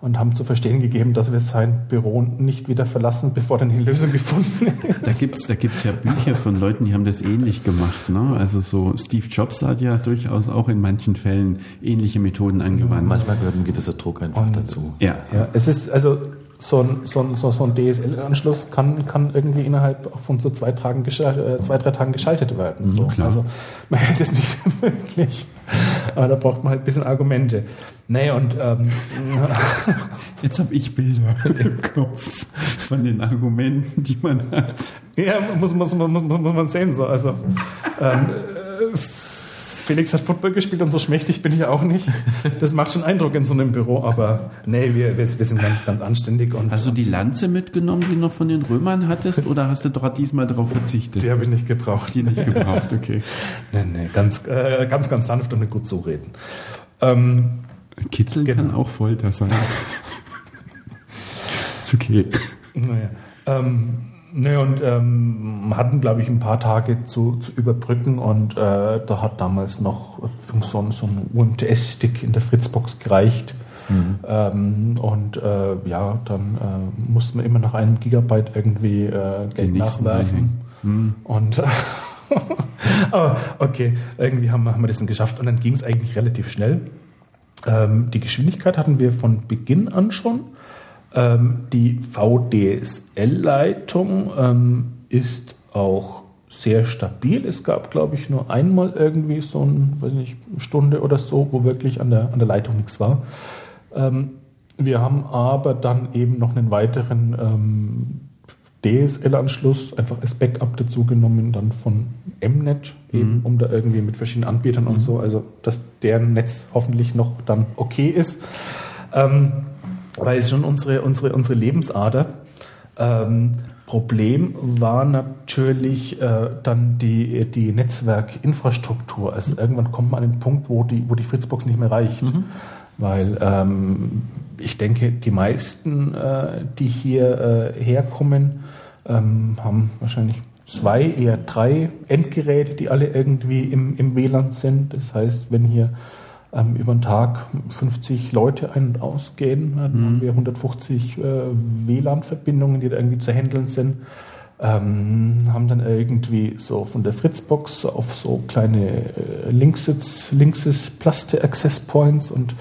[SPEAKER 1] und haben zu verstehen gegeben, dass wir sein Büro nicht wieder verlassen, bevor dann die Lösung gefunden ist.
[SPEAKER 2] Da gibt es da gibt's ja Bücher von Leuten, die haben das ähnlich gemacht. Ne? Also so Steve Jobs hat ja durchaus auch in manchen Fällen ähnliche Methoden angewandt.
[SPEAKER 3] Manchmal gehört ein gewisser Druck einfach und, dazu.
[SPEAKER 1] Ja. ja, es ist also so ein, so ein, so ein DSL-Anschluss kann, kann irgendwie innerhalb von so zwei, Tagen äh, zwei drei Tagen geschaltet werden. So.
[SPEAKER 2] Klar.
[SPEAKER 1] Also man hält es nicht für möglich. Aber da braucht man halt ein bisschen Argumente. Nee, und ähm,
[SPEAKER 2] jetzt habe ich Bilder im Kopf von den Argumenten, die man hat.
[SPEAKER 1] Ja, muss, muss, muss, muss man sehen. So. Also ähm, Felix hat Football gespielt und so schmächtig bin ich auch nicht. Das macht schon Eindruck in so einem Büro, aber nee, wir, wir, sind ganz, ganz anständig. Und,
[SPEAKER 2] hast du die Lanze mitgenommen, die du noch von den Römern hattest, oder hast du doch diesmal darauf verzichtet?
[SPEAKER 1] Die habe ich nicht gebraucht.
[SPEAKER 2] Die nicht gebraucht, okay.
[SPEAKER 1] nee, nee, ganz, äh, ganz, ganz sanft und mit gut zureden. Ähm,
[SPEAKER 2] Kitzeln genau. kann auch Folter sein. ist okay.
[SPEAKER 1] Naja. Ähm, Ne, und ähm, hatten, glaube ich, ein paar Tage zu, zu überbrücken und äh, da hat damals noch so, so ein UMTS-Stick in der Fritzbox gereicht. Mhm. Ähm, und äh, ja, dann äh, mussten wir immer nach einem Gigabyte irgendwie äh, Geld nachwerfen. Mhm. Und aber okay, irgendwie haben wir, haben wir das dann geschafft und dann ging es eigentlich relativ schnell. Ähm, die Geschwindigkeit hatten wir von Beginn an schon. Ähm, die VDSL-Leitung ähm, ist auch sehr stabil. Es gab, glaube ich, nur einmal irgendwie so ein, weiß nicht, eine Stunde oder so, wo wirklich an der, an der Leitung nichts war. Ähm, wir haben aber dann eben noch einen weiteren ähm, DSL-Anschluss einfach als Backup dazu genommen, dann von Mnet, eben, mhm. um da irgendwie mit verschiedenen Anbietern mhm. und so, also dass deren Netz hoffentlich noch dann okay ist. Ähm, weil es schon unsere, unsere, unsere Lebensader. Ähm, Problem war natürlich äh, dann die, die Netzwerkinfrastruktur. Also irgendwann kommt man an den Punkt, wo die, wo die Fritzbox nicht mehr reicht. Mhm. Weil ähm, ich denke, die meisten, äh, die hier äh, herkommen, ähm, haben wahrscheinlich zwei, eher drei Endgeräte, die alle irgendwie im, im WLAN sind. Das heißt, wenn hier ähm, über den Tag 50 Leute ein- und ausgehen. Dann mhm. haben wir 150 äh, WLAN-Verbindungen, die da irgendwie zu handeln sind. Ähm, haben dann irgendwie so von der Fritzbox auf so kleine äh, Linksys, Linksys Plaste Access Points und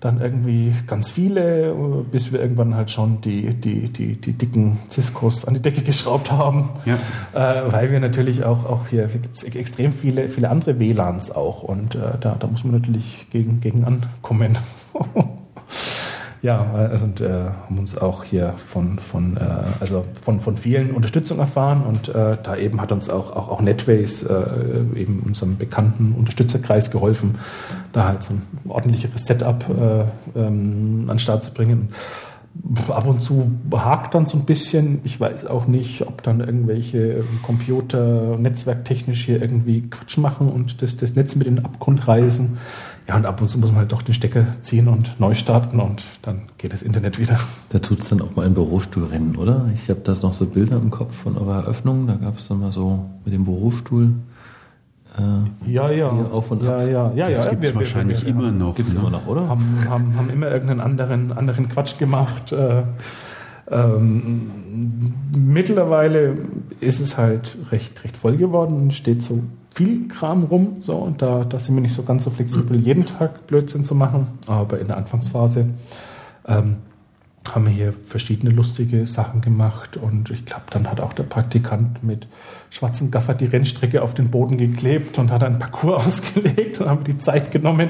[SPEAKER 1] dann irgendwie ganz viele, bis wir irgendwann halt schon die, die, die, die dicken Ciscos an die Decke geschraubt haben. Ja. Äh, weil wir natürlich auch, auch hier gibt es extrem viele, viele andere WLANs auch und äh, da, da muss man natürlich gegen, gegen ankommen. Ja, also und, äh, haben uns auch hier von, von, äh, also von, von vielen Unterstützung erfahren und äh, da eben hat uns auch, auch, auch Netways, äh, eben unserem bekannten Unterstützerkreis geholfen, da halt so ein ordentlicheres Setup äh, ähm, an den Start zu bringen. Ab und zu hakt dann so ein bisschen. Ich weiß auch nicht, ob dann irgendwelche Computer netzwerktechnisch hier irgendwie Quatsch machen und das, das Netz mit in den Abgrund reißen. Ja, und ab und zu muss man halt doch den Stecker ziehen und neu starten und dann geht das Internet wieder.
[SPEAKER 3] Da tut es dann auch mal ein Bürostuhl rennen, oder? Ich habe da noch so Bilder im Kopf von eurer Eröffnung. Da gab es dann mal so mit dem Bürostuhl.
[SPEAKER 1] Äh, ja, ja.
[SPEAKER 3] Auf und
[SPEAKER 1] ja,
[SPEAKER 3] ab.
[SPEAKER 1] ja, ja.
[SPEAKER 2] Das
[SPEAKER 1] ja,
[SPEAKER 2] gibt es wahrscheinlich wir, immer noch.
[SPEAKER 3] Gibt es ne? immer noch, oder?
[SPEAKER 1] Haben, haben, haben immer irgendeinen anderen, anderen Quatsch gemacht. Äh, ähm, mittlerweile ist es halt recht, recht voll geworden und steht so viel Kram rum, so, und da, da sind wir nicht so ganz so flexibel, jeden Tag Blödsinn zu machen, aber in der Anfangsphase ähm, haben wir hier verschiedene lustige Sachen gemacht und ich glaube, dann hat auch der Praktikant mit schwarzem Gaffer die Rennstrecke auf den Boden geklebt und hat einen Parcours ausgelegt und haben die Zeit genommen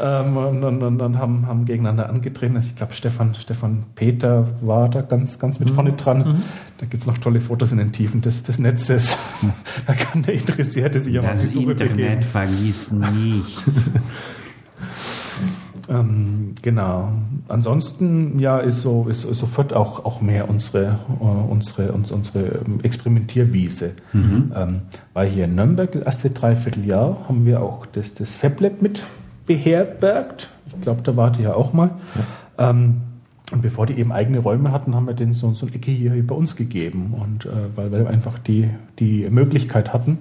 [SPEAKER 1] ähm, und, und, und, dann haben, haben gegeneinander angetreten. Also ich glaube, Stefan, Stefan Peter war da ganz, ganz mit mhm. vorne dran. Mhm. Da gibt es noch tolle Fotos in den Tiefen des, des Netzes. da kann der Interessierte sich
[SPEAKER 2] die Suche Internet begeben. verliest nichts.
[SPEAKER 1] Ähm, genau. Ansonsten ja ist so ist, sofort auch auch mehr unsere äh, unsere uns, unsere Experimentierwiese, mhm. ähm, weil hier in Nürnberg das erste Dreivierteljahr haben wir auch das das FabLab mit beherbergt. Ich glaube, da wart ihr ja auch mal. Ja. Ähm, und bevor die eben eigene Räume hatten, haben wir denen so, so eine Ecke hier bei uns gegeben. Und äh, weil wir einfach die, die Möglichkeit hatten,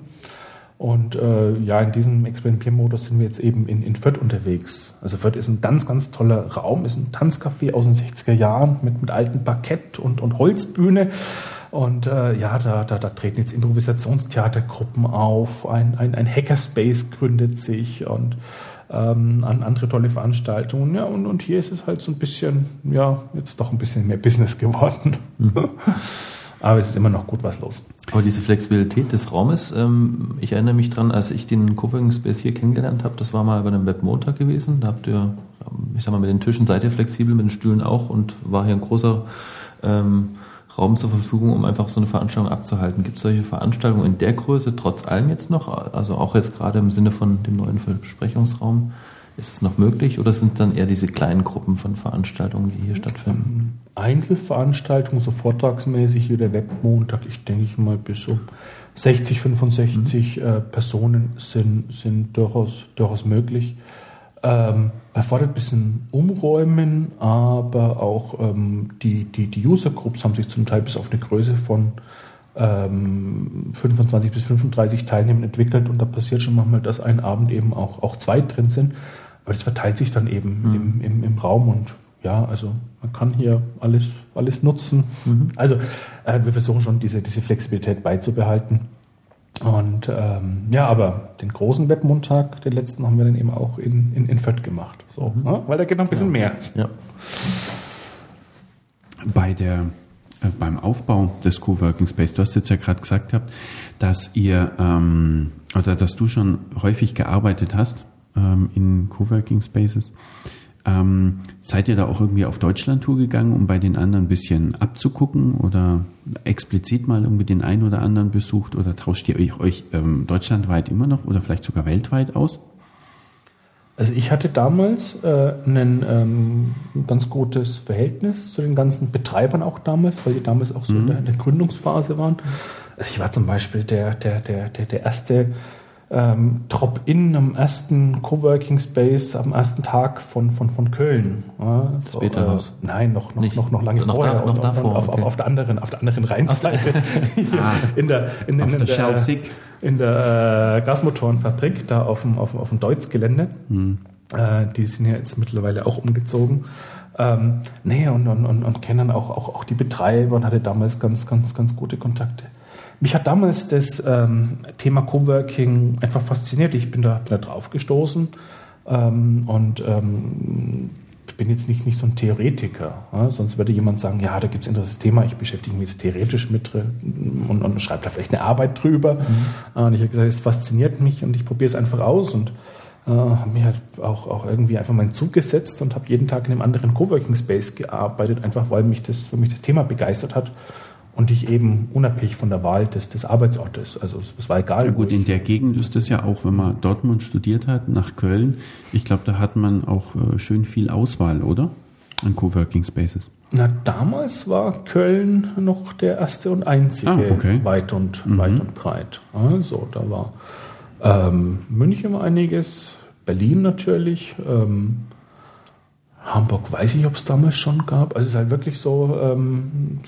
[SPEAKER 1] und äh, ja, in diesem Experimentiermodus sind wir jetzt eben in, in Fürth unterwegs. Also Fürth ist ein ganz, ganz toller Raum, ist ein Tanzcafé aus den 60er Jahren mit, mit altem Parkett und, und Holzbühne. Und äh, ja, da, da, da treten jetzt Improvisationstheatergruppen auf, ein, ein, ein Hackerspace gründet sich und ähm, an andere tolle Veranstaltungen. Ja, und, und hier ist es halt so ein bisschen, ja, jetzt doch ein bisschen mehr Business geworden. Mhm. Aber es ist immer noch gut was los.
[SPEAKER 3] Aber diese Flexibilität des Raumes, ähm, ich erinnere mich dran, als ich den Coworking Space hier kennengelernt habe, das war mal bei einem Webmontag gewesen. Da habt ihr, ich sag mal, mit den Tischen seid ihr flexibel, mit den Stühlen auch und war hier ein großer ähm, Raum zur Verfügung, um einfach so eine Veranstaltung abzuhalten. Gibt es solche Veranstaltungen in der Größe trotz allem jetzt noch? Also auch jetzt gerade im Sinne von dem neuen Besprechungsraum? Ist es noch möglich oder sind es dann eher diese kleinen Gruppen von Veranstaltungen, die hier stattfinden?
[SPEAKER 1] Einzelveranstaltungen, so vortragsmäßig wie der Webmontag, ich denke ich mal bis so 60, 65 mhm. äh, Personen sind, sind durchaus, durchaus möglich. Ähm, erfordert ein bisschen Umräumen, aber auch ähm, die, die, die User Groups haben sich zum Teil bis auf eine Größe von ähm, 25 bis 35 Teilnehmern entwickelt und da passiert schon manchmal, dass ein Abend eben auch, auch zwei drin sind. Aber das verteilt sich dann eben mhm. im, im, im Raum und ja, also man kann hier alles, alles nutzen. Mhm. Also äh, wir versuchen schon diese, diese Flexibilität beizubehalten. Und ähm, ja, aber den großen Webmontag, den letzten, haben wir dann eben auch in, in, in Fürth gemacht. So, mhm. ne? Weil da geht noch ein bisschen ja. mehr. Ja.
[SPEAKER 2] Bei der, äh, beim Aufbau des Coworking Space, du hast jetzt ja gerade gesagt dass ihr ähm, oder dass du schon häufig gearbeitet hast ähm, in Coworking Spaces. Ähm, seid ihr da auch irgendwie auf Deutschland-Tour gegangen, um bei den anderen ein bisschen abzugucken oder explizit mal irgendwie den einen oder anderen besucht oder tauscht ihr euch, euch ähm, deutschlandweit immer noch oder vielleicht sogar weltweit aus?
[SPEAKER 1] Also ich hatte damals äh, ein ähm, ganz gutes Verhältnis zu den ganzen Betreibern auch damals, weil die damals auch so mhm. in, der, in, der, Gründungsphase waren. Also ich war zum Beispiel der, der, der, der, der erste ähm, Drop-In am ersten Coworking Space am ersten Tag von, von, von Köln.
[SPEAKER 3] Ja, so, Beta-Haus?
[SPEAKER 1] Äh, nein, noch, noch, noch, noch lange noch vorher. Da, noch und, davor, und auf, okay. auf, auf, der anderen, auf der anderen Rheinseite. ah, in der, in, in, in, in der, in der äh, Gasmotorenfabrik, da auf dem, auf, auf dem Deutz-Gelände. Hm. Äh, die sind ja jetzt mittlerweile auch umgezogen. Ähm, nee, und, und, und, und kennen auch, auch, auch die Betreiber und hatte damals ganz, ganz, ganz gute Kontakte. Mich hat damals das ähm, Thema Coworking einfach fasziniert. Ich bin da, bin da drauf gestoßen ähm, und ähm, bin jetzt nicht, nicht so ein Theoretiker. Ja? Sonst würde jemand sagen, ja, da gibt es ein interessantes Thema, ich beschäftige mich jetzt theoretisch mit und, und schreibe da vielleicht eine Arbeit drüber. Mhm. Und ich habe gesagt, es fasziniert mich und ich probiere es einfach aus und äh, habe mir halt auch, auch irgendwie einfach meinen Zug gesetzt und habe jeden Tag in einem anderen Coworking Space gearbeitet, einfach weil mich das, weil mich das Thema begeistert hat und ich eben unabhängig von der Wahl des, des Arbeitsortes. Also es, es war egal.
[SPEAKER 2] Ja gut, in der Gegend ist das ja auch, wenn man Dortmund studiert hat, nach Köln, ich glaube, da hat man auch äh, schön viel Auswahl, oder? An Coworking Spaces.
[SPEAKER 1] Na, damals war Köln noch der erste und einzige ah, okay. weit und mhm. weit und breit. Also da war ähm, München war einiges, Berlin natürlich, ähm, Hamburg weiß ich, ob es damals schon gab. Also es ist halt wirklich so ähm,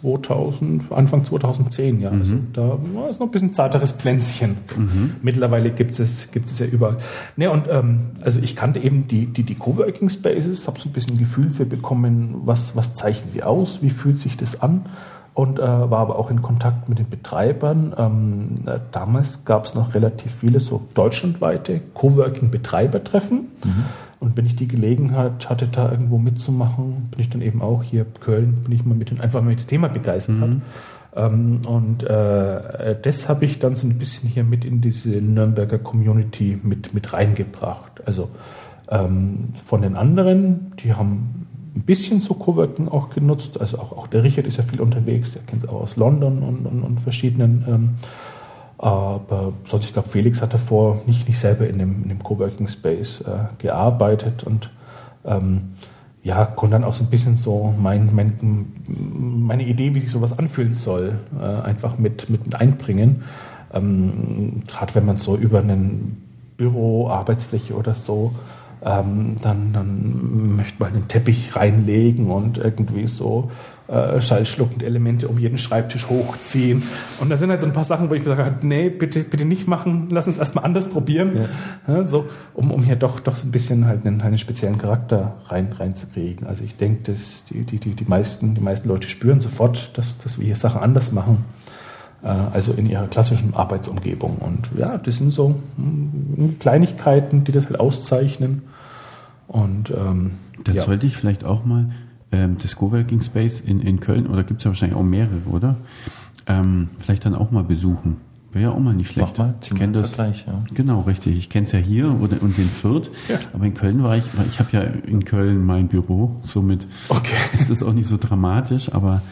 [SPEAKER 1] 2000, Anfang 2010, ja. Also mhm. Also da war es noch ein bisschen zarteres Pflänzchen. Mhm. Mittlerweile gibt es, gibt es ja überall. Ne, und ähm, also ich kannte eben die, die, die Coworking Spaces, habe so ein bisschen Gefühl für bekommen, was, was zeichnen die aus, wie fühlt sich das an und äh, war aber auch in Kontakt mit den Betreibern. Ähm, äh, damals gab es noch relativ viele so deutschlandweite Coworking-Betreibertreffen. Mhm. Und wenn ich die Gelegenheit hatte, da irgendwo mitzumachen, bin ich dann eben auch hier Köln, bin ich mal mit einfach mal dem Thema begeistert mhm. Ähm, und äh, das habe ich dann so ein bisschen hier mit in diese Nürnberger Community mit, mit reingebracht. Also ähm, von den anderen, die haben ein bisschen so Coworking auch genutzt. Also auch, auch der Richard ist ja viel unterwegs, der kennt es auch aus London und, und, und verschiedenen. Ähm, aber sonst, ich glaube, Felix hat davor nicht, nicht selber in dem, in dem Coworking Space äh, gearbeitet und ähm, ja, konnte dann auch so ein bisschen so mein, mein, meine Idee, wie sich sowas anfühlen soll, äh, einfach mit, mit, mit einbringen. Ähm, Gerade wenn man so über einen Büro, Arbeitsfläche oder so ähm, dann, dann möchte man einen Teppich reinlegen und irgendwie so äh, schallschluckende Elemente um jeden Schreibtisch hochziehen. Und da sind halt so ein paar Sachen, wo ich gesagt habe, nee, bitte, bitte nicht machen, lass uns erstmal anders probieren. Ja. Ja, so, um, um hier doch, doch so ein bisschen halt einen, einen speziellen Charakter rein, reinzukriegen. Also ich denke, dass die, die, die, die, meisten, die meisten Leute spüren sofort, dass, dass wir hier Sachen anders machen. Äh, also in ihrer klassischen Arbeitsumgebung. Und ja, das sind so hm, Kleinigkeiten, die das halt auszeichnen. Und ähm,
[SPEAKER 2] dann ja. sollte ich vielleicht auch mal ähm, das Coworking Space in, in Köln, oder gibt es ja wahrscheinlich auch mehrere, oder? Ähm, vielleicht dann auch mal besuchen. Wäre ja auch mal nicht schlecht.
[SPEAKER 3] Mach mal, ich kenne das. Vergleich,
[SPEAKER 2] ja. Genau, richtig. Ich kenne es ja hier oder, und in Fürth. Ja. Aber in Köln war ich, weil ich habe ja in Köln mein Büro, somit okay. ist das auch nicht so dramatisch, aber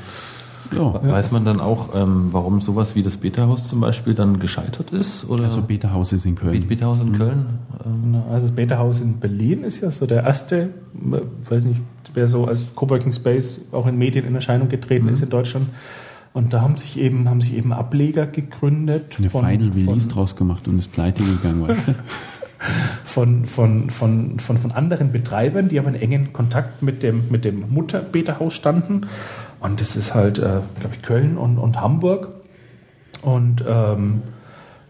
[SPEAKER 3] ja. Weiß man dann auch, ähm, warum sowas wie das Beta-Haus zum Beispiel dann gescheitert ist? Oder?
[SPEAKER 2] Also Beta-Haus ist in Köln.
[SPEAKER 3] Beta-Haus in mhm. Köln?
[SPEAKER 1] Ähm. Also das Beta-Haus in Berlin ist ja so der erste, weiß nicht, wer so als Coworking Space auch in Medien in Erscheinung getreten mhm. ist in Deutschland. Und da haben sich eben, haben sich eben Ableger gegründet.
[SPEAKER 2] Eine von, Final Release draus gemacht und ist pleite gegangen, weißt du?
[SPEAKER 1] von, von, von, von, von anderen Betreibern, die aber in engen Kontakt mit dem, mit dem Mutter-Beta-Haus standen und das ist halt, äh, glaube ich, Köln und, und Hamburg. Und ähm,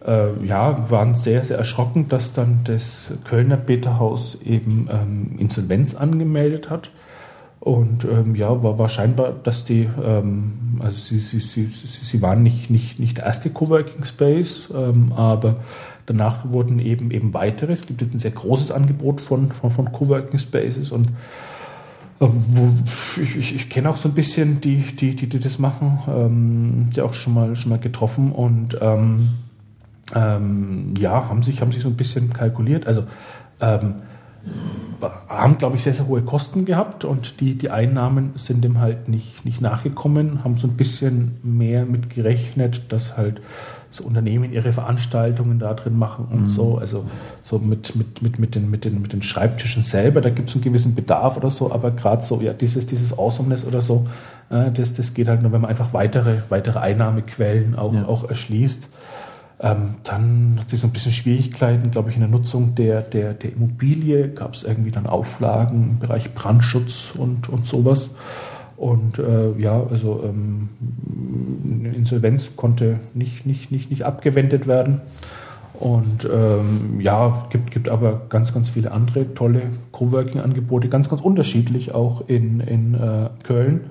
[SPEAKER 1] äh, ja, waren sehr, sehr erschrocken, dass dann das Kölner Beta-Haus eben ähm, Insolvenz angemeldet hat. Und ähm, ja, war, war scheinbar, dass die, ähm, also sie, sie, sie, sie waren nicht, nicht, nicht der erste Coworking Space, ähm, aber danach wurden eben eben weitere. Es gibt jetzt ein sehr großes Angebot von, von, von Coworking Spaces und ich, ich, ich kenne auch so ein bisschen die, die, die, die das machen, ähm, die auch schon mal, schon mal getroffen und ähm, ähm, ja, haben sich, haben sich so ein bisschen kalkuliert. Also ähm, haben, glaube ich, sehr, sehr hohe Kosten gehabt und die, die Einnahmen sind dem halt nicht, nicht nachgekommen, haben so ein bisschen mehr mit gerechnet, dass halt so Unternehmen ihre Veranstaltungen da drin machen und mhm. so. Also so mit, mit, mit, mit, den, mit, den, mit den Schreibtischen selber, da gibt es einen gewissen Bedarf oder so, aber gerade so, ja, dieses, dieses Awesomeness oder so, äh, das, das geht halt nur, wenn man einfach weitere, weitere Einnahmequellen auch, ja. auch erschließt. Ähm, dann hat sich so ein bisschen Schwierigkeiten, glaube ich, in der Nutzung der, der, der Immobilie. Gab es irgendwie dann Auflagen im Bereich Brandschutz und, und sowas. Und äh, ja, also ähm, Insolvenz konnte nicht, nicht, nicht, nicht abgewendet werden. Und ähm, ja, gibt, gibt aber ganz, ganz viele andere tolle Coworking-Angebote, ganz, ganz unterschiedlich auch in, in äh, Köln.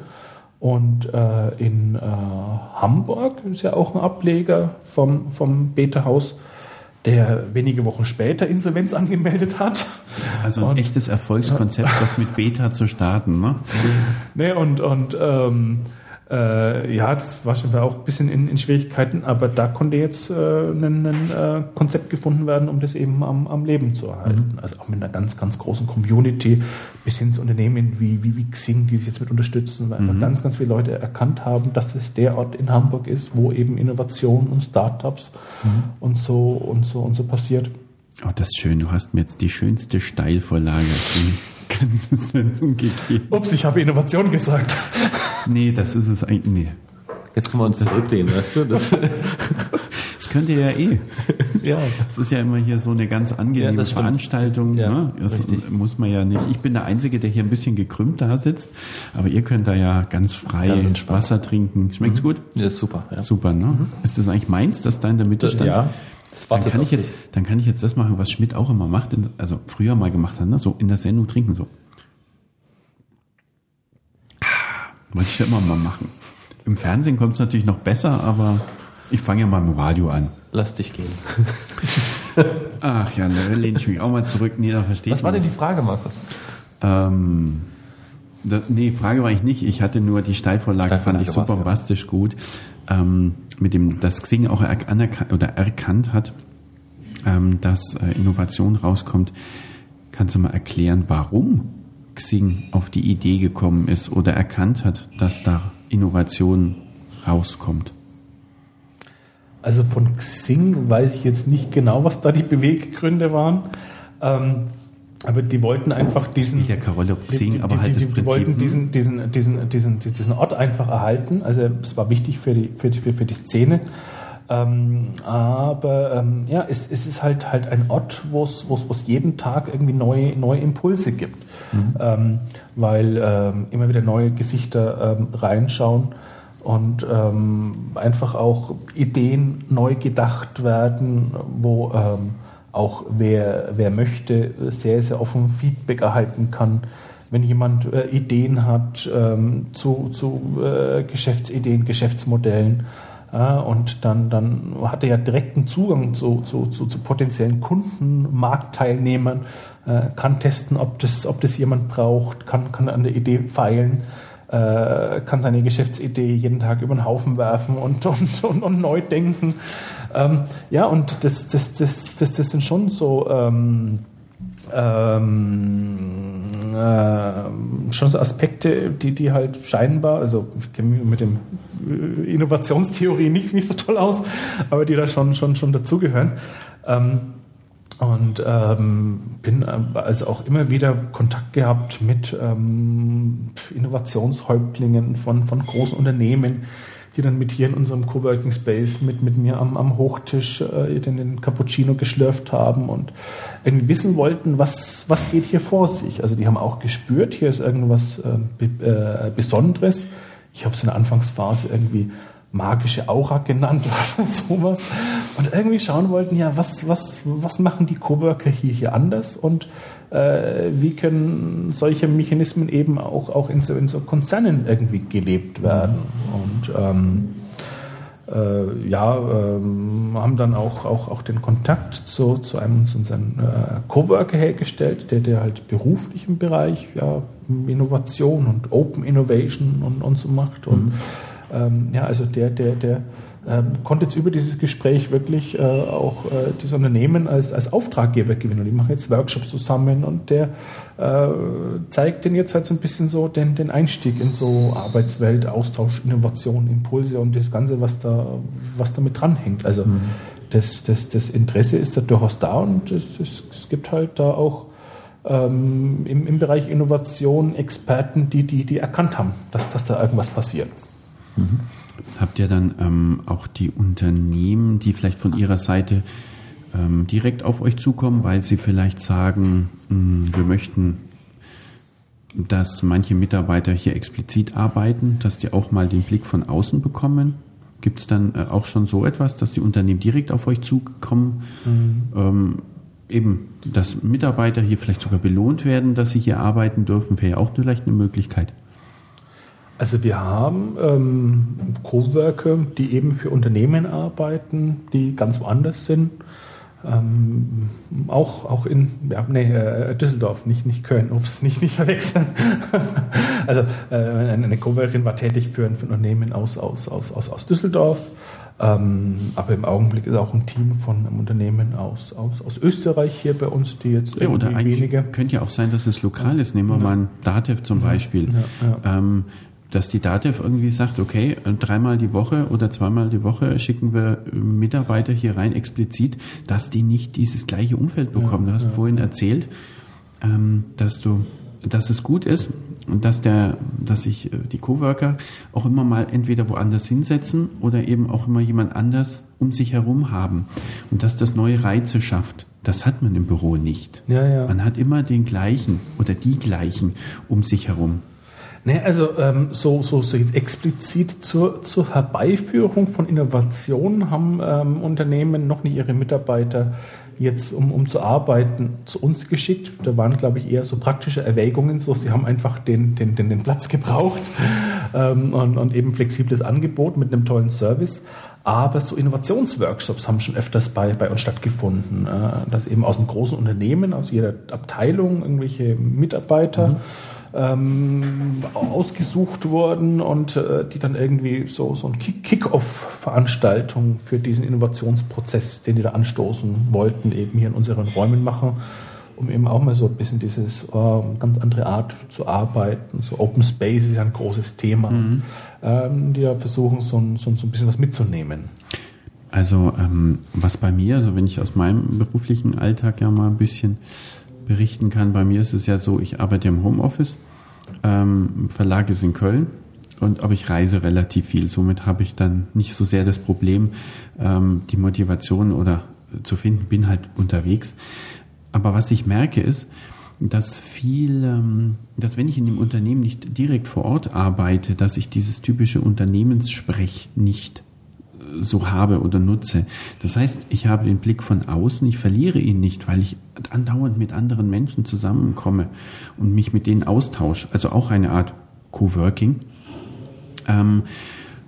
[SPEAKER 1] Und äh, in äh, Hamburg ist ja auch ein Ableger vom, vom Beta-Haus der wenige Wochen später Insolvenz angemeldet hat.
[SPEAKER 2] Also ein und, echtes Erfolgskonzept, das mit Beta zu starten, ne?
[SPEAKER 1] ne und und ähm, äh, ja, das war schon auch ein bisschen in, in Schwierigkeiten, aber da konnte jetzt äh, ein, ein äh, Konzept gefunden werden, um das eben am, am Leben zu erhalten. Mhm. Also auch mit einer ganz, ganz großen Community, bis hin zu Unternehmen wie, wie, wie Xing, die sich jetzt mit unterstützen, weil mhm. einfach ganz, ganz viele Leute erkannt haben, dass es der Ort in Hamburg ist, wo eben Innovation und Startups mhm. und so und so und so passiert.
[SPEAKER 2] Oh, das ist schön. Du hast mir jetzt die schönste Steilvorlage
[SPEAKER 1] ganze Sendung gegeben. Ups, ich habe Innovation gesagt.
[SPEAKER 2] Nee, das ist es eigentlich. Nee.
[SPEAKER 3] Jetzt können wir uns das zurücklehnen, weißt du? Das,
[SPEAKER 2] das könnt ihr ja eh. Ja. Das ist ja immer hier so eine ganz angenehme ja, Veranstaltung. Ja, ne? Das richtig. muss man ja nicht. Ich bin der Einzige, der hier ein bisschen gekrümmt da sitzt, aber ihr könnt da ja ganz frei ganz Wasser trinken. Schmeckt's mhm. gut?
[SPEAKER 3] Ja, ist super. Ja.
[SPEAKER 2] Super, ne? Mhm. Ist das eigentlich meins, dass da in der Mitte stand?
[SPEAKER 3] Ja.
[SPEAKER 2] Dann kann, ich jetzt, dann kann ich jetzt das machen, was Schmidt auch immer macht, also früher mal gemacht hat, ne? so in der Sendung trinken, so. Ah, wollte ich ja immer mal machen. Im Fernsehen kommt es natürlich noch besser, aber ich fange ja mal im Radio an.
[SPEAKER 3] Lass dich gehen.
[SPEAKER 2] Ach ja, da lehne ich mich auch mal zurück. Nee, da verstehe
[SPEAKER 3] Was war denn die Frage, Markus?
[SPEAKER 2] Ähm, das, nee, Frage war ich nicht. Ich hatte nur die Steilvorlage, fand ich super bastisch ja. gut. Ähm, mit dem, dass Xing auch anerkannt oder erkannt hat, ähm, dass äh, Innovation rauskommt. Kannst du mal erklären, warum Xing auf die Idee gekommen ist oder erkannt hat, dass da Innovation rauskommt?
[SPEAKER 1] Also von Xing weiß ich jetzt nicht genau, was da die Beweggründe waren. Ähm, aber die wollten einfach diesen.
[SPEAKER 2] Nicht der Karolle Xing, die, die, aber halt die, das Prinzip.
[SPEAKER 1] Die wollten hm? diesen, diesen, diesen, diesen, diesen Ort einfach erhalten. Also es war wichtig für die, für die, für die Szene. Ähm, aber ähm, ja, es, es ist halt halt ein Ort, wo es jeden Tag irgendwie neue, neue Impulse gibt. Mhm. Ähm, weil ähm, immer wieder neue Gesichter ähm, reinschauen und ähm, einfach auch Ideen neu gedacht werden, wo auch wer, wer möchte, sehr, sehr offen Feedback erhalten kann. Wenn jemand äh, Ideen hat ähm, zu, zu äh, Geschäftsideen, Geschäftsmodellen, und dann, dann hat er ja direkten Zugang zu, zu, zu, zu potenziellen Kunden, Marktteilnehmern, äh, kann testen, ob das, ob das jemand braucht, kann, kann an der Idee feilen äh, kann seine Geschäftsidee jeden Tag über den Haufen werfen und, und, und, und neu denken. Ähm, ja, und das, das, das, das, das sind schon so ähm, ähm, äh, schon so Aspekte, die, die halt scheinbar, also ich kenne mich mit dem äh, Innovationstheorie nicht, nicht so toll aus, aber die da schon, schon, schon dazugehören. Ähm, und ähm, bin äh, also auch immer wieder Kontakt gehabt mit ähm, Innovationshäuptlingen von, von großen Unternehmen, die dann mit hier in unserem Coworking Space mit, mit mir am, am Hochtisch äh, den, den Cappuccino geschlürft haben und irgendwie wissen wollten, was, was geht hier vor sich. Also die haben auch gespürt, hier ist irgendwas äh, äh, Besonderes. Ich habe es in der Anfangsphase irgendwie magische Aura genannt oder sowas. Und irgendwie schauen wollten, ja, was, was, was machen die Coworker hier, hier anders und äh, wie können solche Mechanismen eben auch, auch in, so, in so Konzernen irgendwie gelebt werden. Und ähm, äh, ja, ähm, haben dann auch, auch, auch den Kontakt zu, zu einem unseren äh, Coworker hergestellt, der, der halt beruflich im Bereich ja, Innovation und Open Innovation und, und so macht. Und mhm ähm, ja, also der, der, der ähm, konnte jetzt über dieses Gespräch wirklich äh, auch äh, das Unternehmen als, als Auftraggeber gewinnen. Und die machen jetzt Workshops zusammen und der äh, zeigt den jetzt halt so ein bisschen so den, den Einstieg in so Arbeitswelt, Austausch, Innovation, Impulse und das Ganze, was da, was damit dranhängt. Also mhm. das, das, das Interesse ist da durchaus da und es, es, es gibt halt da auch ähm, im, im Bereich Innovation Experten, die, die, die erkannt haben, dass, dass da irgendwas passiert.
[SPEAKER 2] Mhm. Habt ihr dann ähm, auch die Unternehmen, die vielleicht von ihrer Seite ähm, direkt auf euch zukommen, weil sie vielleicht sagen, mh, hm, wir möchten, dass manche Mitarbeiter hier explizit arbeiten, dass die auch mal den Blick von außen bekommen? Gibt es dann äh, auch schon so etwas, dass die Unternehmen direkt auf euch zukommen? Mhm. Ähm, eben, dass Mitarbeiter hier vielleicht sogar belohnt werden, dass sie hier arbeiten dürfen, wäre ja auch vielleicht eine Möglichkeit.
[SPEAKER 1] Also wir haben ähm, Coworker, die eben für Unternehmen arbeiten, die ganz woanders sind. Ähm, auch, auch in ja, nee, äh, Düsseldorf, nicht, nicht Köln, ups, nicht, nicht verwechseln. also äh, eine Coworkerin war tätig für, für ein Unternehmen aus, aus, aus, aus, aus Düsseldorf. Ähm, aber im Augenblick ist auch ein Team von einem Unternehmen aus, aus, aus Österreich hier bei uns, die jetzt
[SPEAKER 2] ja, oder wenige. Könnte ja auch sein, dass es lokal ist. Nehmen wir ja. mal ein Datev zum Beispiel. Ja, ähm, dass die DATEV irgendwie sagt, okay, dreimal die Woche oder zweimal die Woche schicken wir Mitarbeiter hier rein explizit, dass die nicht dieses gleiche Umfeld bekommen. Ja, du hast ja, vorhin ja. erzählt, ähm, dass du, dass es gut ist und dass der, dass sich äh, die Coworker auch immer mal entweder woanders hinsetzen oder eben auch immer jemand anders um sich herum haben und dass das neue Reize schafft. Das hat man im Büro nicht. Man hat immer den gleichen oder die gleichen um sich herum.
[SPEAKER 1] Nee, also ähm, so, so, so jetzt explizit zur, zur Herbeiführung von Innovationen haben ähm, Unternehmen noch nicht ihre Mitarbeiter jetzt, um, um zu arbeiten, zu uns geschickt. Da waren, glaube ich, eher so praktische Erwägungen. So, sie haben einfach den, den, den, den Platz gebraucht ähm, und, und eben flexibles Angebot mit einem tollen Service. aber so Innovationsworkshops haben schon öfters bei, bei uns stattgefunden, äh, dass eben aus einem großen Unternehmen, aus jeder Abteilung irgendwelche Mitarbeiter mhm. Ähm, ausgesucht wurden und äh, die dann irgendwie so, so eine Kick-Off-Veranstaltung für diesen Innovationsprozess, den die da anstoßen wollten, eben hier in unseren Räumen machen um eben auch mal so ein bisschen dieses oh, ganz andere Art zu arbeiten. So Open Space ist ja ein großes Thema, mhm. ähm, die da versuchen, so, so, so, ein bisschen was mitzunehmen.
[SPEAKER 2] Also ähm, was bei mir, also wenn ich aus meinem beruflichen Alltag ja mal ein bisschen berichten kann, bei mir ist es ja so, ich arbeite im Homeoffice, ähm, Verlag ist in Köln, und aber ich reise relativ viel. Somit habe ich dann nicht so sehr das Problem, ähm, die Motivation oder zu finden, bin halt unterwegs. Aber was ich merke ist, dass viel, ähm, dass wenn ich in dem Unternehmen nicht direkt vor Ort arbeite, dass ich dieses typische Unternehmenssprech nicht so habe oder nutze. Das heißt, ich habe den Blick von außen, ich verliere ihn nicht, weil ich andauernd mit anderen Menschen zusammenkomme und mich mit denen austausche. Also auch eine Art Coworking. Ähm,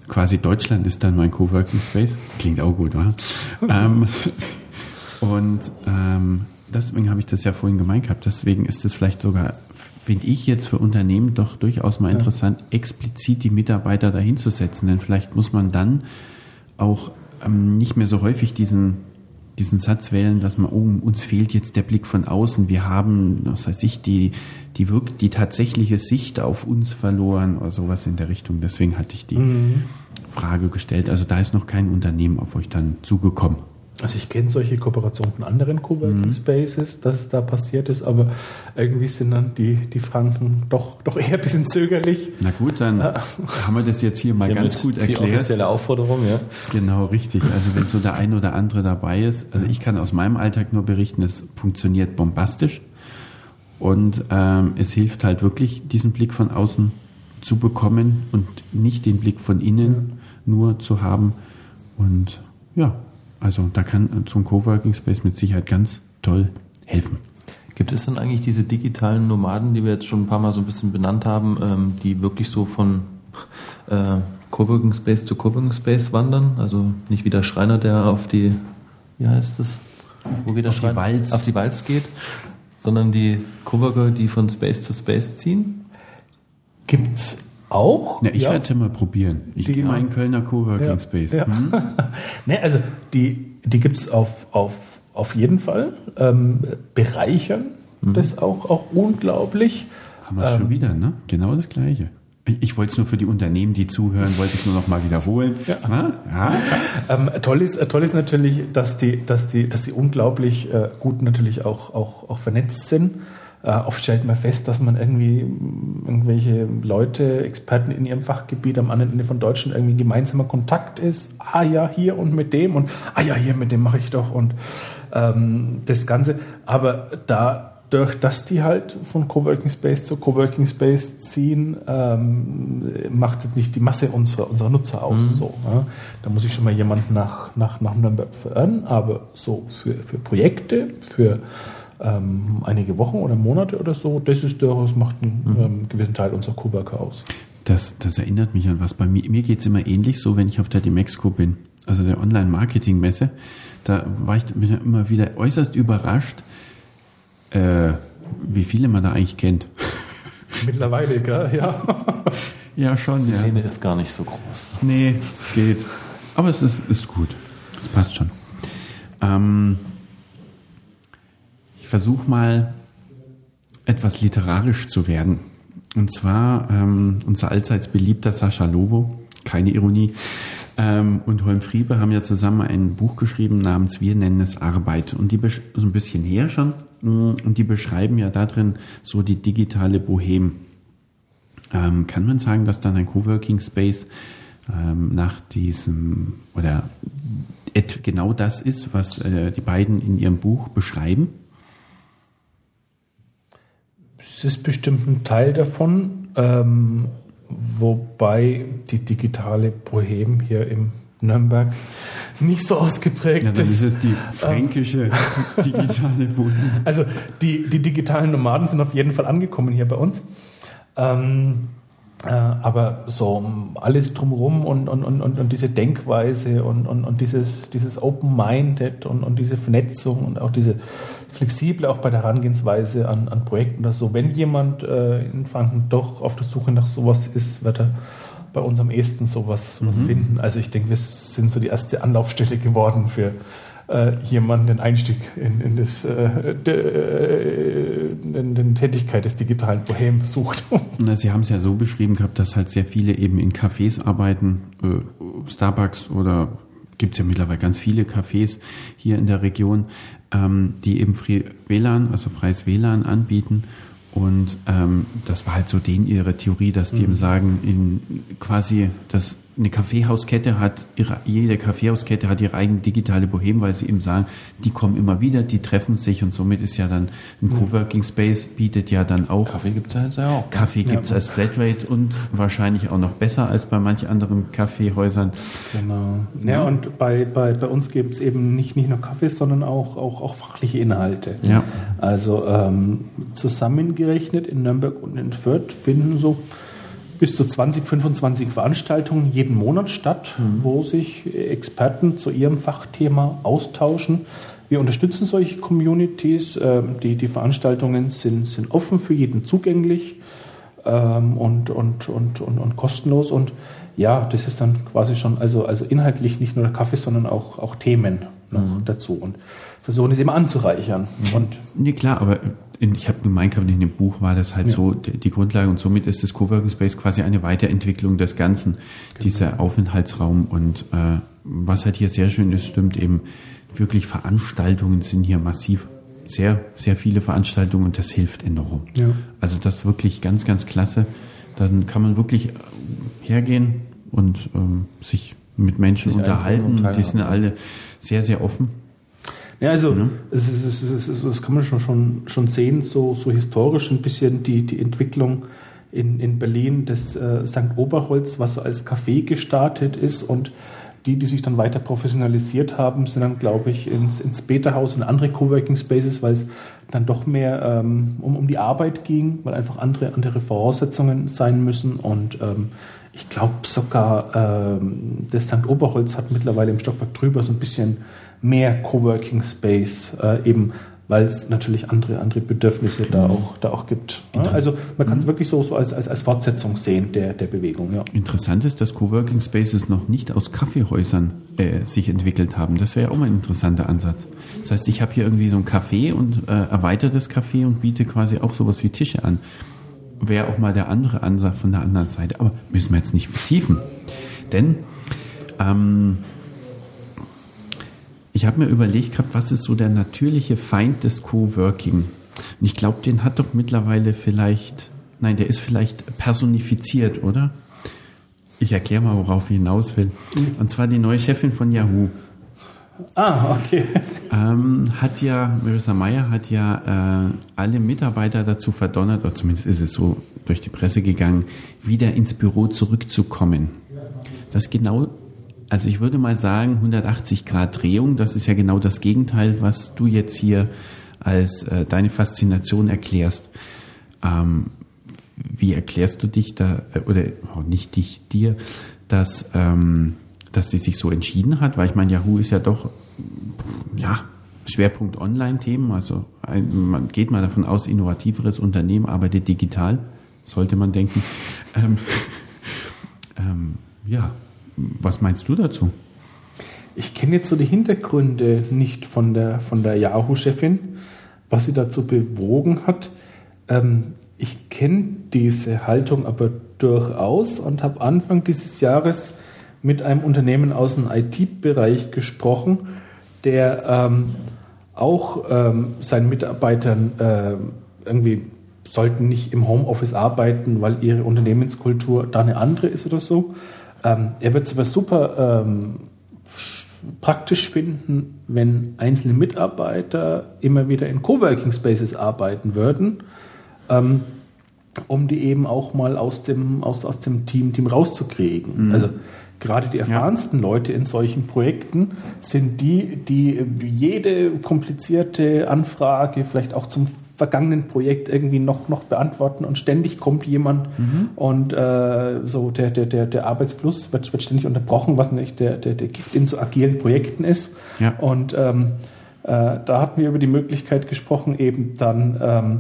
[SPEAKER 2] quasi Deutschland ist dann mein Coworking Space. Klingt auch gut, wa? ähm, und ähm, deswegen habe ich das ja vorhin gemeint gehabt, deswegen ist es vielleicht sogar, finde ich jetzt für Unternehmen doch durchaus mal interessant, explizit die Mitarbeiter dahin zu setzen, denn vielleicht muss man dann auch ähm, nicht mehr so häufig diesen, diesen Satz wählen, dass man, oh, uns fehlt jetzt der Blick von außen, wir haben, was weiß ich, die, die wirkt, die tatsächliche Sicht auf uns verloren oder sowas in der Richtung. Deswegen hatte ich die mhm. Frage gestellt. Also da ist noch kein Unternehmen auf euch dann zugekommen.
[SPEAKER 1] Also ich kenne solche Kooperationen von anderen Coworking mhm. Spaces, dass es da passiert ist, aber irgendwie sind dann die, die Franken doch, doch eher ein bisschen zögerlich.
[SPEAKER 2] Na gut, dann äh, haben wir das jetzt hier mal ganz gut erklärt. Die
[SPEAKER 3] offizielle Aufforderung, ja.
[SPEAKER 2] Genau, richtig. Also wenn so der ein oder andere dabei ist, also ich kann aus meinem Alltag nur berichten, es funktioniert bombastisch und ähm, es hilft halt wirklich, diesen Blick von außen zu bekommen und nicht den Blick von innen ja. nur zu haben und ja, also da kann so ein Coworking Space mit Sicherheit ganz toll helfen.
[SPEAKER 3] Gibt es dann eigentlich diese digitalen Nomaden, die wir jetzt schon ein paar Mal so ein bisschen benannt haben, ähm, die wirklich so von äh, Coworking Space zu Coworking Space wandern? Also nicht wie der Schreiner, der auf die, wie heißt das? Wo geht der auf Schreiner? Die Walz. Auf die Walz geht, sondern die Coworker, die von Space zu Space ziehen?
[SPEAKER 1] Gibt's auch?
[SPEAKER 2] Ja, ich ja. werde es ja mal probieren. Ich gehe mal in Kölner Coworking ja. Space. Ja. Hm?
[SPEAKER 1] ne, also die, die gibt es auf, auf, auf jeden Fall. Ähm, bereichern mhm. das auch, auch unglaublich.
[SPEAKER 2] Haben wir es ähm, schon wieder, ne? Genau das Gleiche. Ich, wollte es nur für die Unternehmen, die zuhören, wollte ich es nur noch mal wiederholen. Ja.
[SPEAKER 1] ja. Ähm, toll, ist, toll ist natürlich, dass die, dass die, dass die unglaublich äh, gut natürlich auch, auch, auch vernetzt sind. Äh, oft stellt man fest, dass man irgendwie irgendwelche Leute, Experten in ihrem Fachgebiet am anderen Ende von Deutschland irgendwie gemeinsamer Kontakt ist. Ah ja, hier und mit dem und ah ja, hier mit dem mache ich doch und ähm, das Ganze. Aber dadurch, dass die halt von Coworking Space zu Coworking Space ziehen, ähm, macht jetzt nicht die Masse unserer, unserer Nutzer aus. Mhm. So, ja. Da muss ich schon mal jemanden nach, nach, nach Nürnberg verirren, aber so für, für Projekte, für ähm, einige Wochen oder Monate oder so, das ist durchaus macht einen mhm. ähm, gewissen Teil unserer Coworker aus.
[SPEAKER 2] Das, das erinnert mich an was. Bei mir, mir geht es immer ähnlich so, wenn ich auf der Demexco bin, also der Online-Marketing-Messe. Da war ich immer wieder äußerst überrascht, äh, wie viele man da eigentlich kennt.
[SPEAKER 1] Mittlerweile, gell? Ja.
[SPEAKER 2] ja, schon.
[SPEAKER 3] Die
[SPEAKER 2] ja.
[SPEAKER 3] Szene ist gar nicht so groß.
[SPEAKER 2] Nee, es geht. Aber es ist, ist gut. Es passt schon. Ähm, versuche mal etwas literarisch zu werden. Und zwar ähm, unser allseits beliebter Sascha Lobo, keine Ironie, ähm, und Holm Friebe haben ja zusammen ein Buch geschrieben namens Wir nennen es Arbeit. Und die so ein bisschen her schon. Mm, und die beschreiben ja darin so die digitale Bohem. Ähm, kann man sagen, dass dann ein Coworking Space ähm, nach diesem oder genau das ist, was äh, die beiden in ihrem Buch beschreiben?
[SPEAKER 1] Es ist bestimmt ein Teil davon, ähm, wobei die digitale Bohem hier im Nürnberg nicht so ausgeprägt ja,
[SPEAKER 2] dann ist. es die fränkische ähm, digitale Bohem.
[SPEAKER 1] Also die, die digitalen Nomaden sind auf jeden Fall angekommen hier bei uns. Ähm, Äh, aber so alles drumherum und, und, und, und, diese Denkweise und, und, und dieses, dieses Open-Minded und, und diese Vernetzung und auch diese flexible auch bei der Herangehensweise an, an Projekten oder so. Wenn jemand äh, in Franken doch auf der Suche nach sowas ist, wird er bei uns am ehesten sowas, sowas mhm. finden. Also ich denke, wir sind so die erste Anlaufstelle geworden für äh, jemanden den Einstieg in, in, das, äh, de, äh, in den Tätigkeit des digitalen Bohem sucht.
[SPEAKER 2] Na, Sie haben es ja so beschrieben gehabt, dass halt sehr viele eben in Cafés arbeiten, äh, Starbucks oder gibt es ja mittlerweile ganz viele Cafés hier in der Region, ähm, die eben Free WLAN, also freies WLAN anbieten. Und ähm, das war halt so denen ihre Theorie, dass die mhm. eben sagen, in quasi das eine Kaffeehauskette hat, ihre, jede Kaffeehauskette hat ihre eigene digitale Bohem, weil sie eben sagen, die kommen immer wieder, die treffen sich und somit ist ja dann ein Coworking Space bietet ja dann auch.
[SPEAKER 3] Kaffee gibt es ja auch.
[SPEAKER 2] Kaffee gibt es als Flatrate und wahrscheinlich auch noch besser als bei manchen anderen Kaffeehäusern.
[SPEAKER 1] Genau. Ja, und bei, bei, bei uns gibt es eben nicht, nicht nur Kaffee, sondern auch, auch, auch fachliche Inhalte.
[SPEAKER 2] Ja.
[SPEAKER 1] Also ähm, zusammengerechnet in Nürnberg und in Fürth finden so bis zu 20, 25 Veranstaltungen jeden Monat statt, mhm. wo sich Experten zu ihrem Fachthema austauschen. Wir unterstützen solche Communities. Ähm, die, die Veranstaltungen sind, sind offen für jeden zugänglich ähm, und, und, und, und, und kostenlos. Und ja, das ist dann quasi schon, also, also inhaltlich nicht nur der Kaffee, sondern auch, auch Themen mhm. dazu. Und versuchen es immer anzureichern.
[SPEAKER 2] Mhm. Und nee, klar, aber in, ich habe gemeint, in dem Buch war das halt ja. so die, die, Grundlage und somit ist das Coworking Space quasi eine Weiterentwicklung des Ganzen, genau. dieser Aufenthaltsraum und äh, was halt hier sehr schön ist, stimmt eben, wirklich Veranstaltungen sind hier massiv sehr, sehr viele Veranstaltungen und das hilft enorm. Ja. Also das wirklich ganz, ganz klasse. Dann kann man wirklich hergehen und ähm, sich mit Menschen sich unterhalten. Die sind alle sehr, sehr offen.
[SPEAKER 1] Ja, also mhm. es, es, es, das kann man schon, schon, schon sehen, so, so historisch ein bisschen die, die Entwicklung in, in Berlin des äh, St. Oberholz, was so als Café gestartet ist und die, die sich dann weiter professionalisiert haben, sind dann, glaube ich, ins, ins Beta-Haus und andere Coworking Spaces, weil es dann doch mehr ähm, um, um die Arbeit ging, weil einfach andere, andere Voraussetzungen sein müssen. Und ähm, ich glaube sogar, ähm, das St. Oberholz hat mittlerweile im Stockwerk drüber so ein bisschen mehr Coworking Space, äh, eben weil es natürlich andere, andere Bedürfnisse da, mhm. auch, da auch gibt. Also man kann es mhm. wirklich so, so als, als, als Fortsetzung sehen der, der Bewegung. Ja.
[SPEAKER 2] Interessant ist, dass Coworking Spaces noch nicht aus Kaffeehäusern äh, sich entwickelt haben. Das wäre ja auch mal ein interessanter Ansatz. Das heißt, ich habe hier irgendwie so ein Café und äh, erweitere das Café und biete quasi auch sowas wie Tische an. Wäre auch mal der andere Ansatz von der anderen Seite. Aber müssen wir jetzt nicht vertiefen. Denn ähm, ich habe mir überlegt gehabt, was ist so der natürliche Feind des Coworking? Und ich glaube, den hat doch mittlerweile vielleicht, nein, der ist vielleicht personifiziert, oder? Ich erkläre mal, worauf ich hinaus will. Und zwar die neue Chefin von Yahoo.
[SPEAKER 1] Ah, okay.
[SPEAKER 2] Ähm, hat ja, Marissa Meyer hat ja äh, alle Mitarbeiter dazu verdonnert, oder zumindest ist es so durch die Presse gegangen, wieder ins Büro zurückzukommen. Das genau also ich würde mal sagen, 180 Grad Drehung, das ist ja genau das Gegenteil, was du jetzt hier als äh, deine Faszination erklärst. Ähm, wie erklärst du dich da, äh, oder oh, nicht dich, dir, dass, ähm, dass die sich so entschieden hat? Weil ich meine, Yahoo ist ja doch, ja, Schwerpunkt Online-Themen, also ein, man geht mal davon aus, innovativeres Unternehmen arbeitet digital, sollte man denken. Ähm, ähm, ja, was meinst du dazu?
[SPEAKER 1] Ich kenne jetzt so die Hintergründe nicht von der, von der Yahoo-Chefin, was sie dazu bewogen hat. Ähm, ich kenne diese Haltung aber durchaus und habe Anfang dieses Jahres mit einem Unternehmen aus dem IT-Bereich gesprochen, der ähm, auch ähm, seinen Mitarbeitern äh, irgendwie sollten nicht im Homeoffice arbeiten, weil ihre Unternehmenskultur da eine andere ist oder so. Ähm, er wird es aber super ähm, praktisch finden, wenn einzelne Mitarbeiter immer wieder in Coworking Spaces arbeiten würden, ähm, um die eben auch mal aus dem, aus, aus dem Team, Team rauszukriegen. Mhm. Also gerade die erfahrensten ja. Leute in solchen Projekten sind die, die jede komplizierte Anfrage vielleicht auch zum vergangenen Projekt irgendwie noch, noch beantworten und ständig kommt jemand mhm. und äh, so der, der, der, der Arbeitsfluss wird, wird ständig unterbrochen, was nicht der, der, der Gift in so agilen Projekten ist. Ja. Und ähm, äh, da hatten wir über die Möglichkeit gesprochen, eben dann ähm,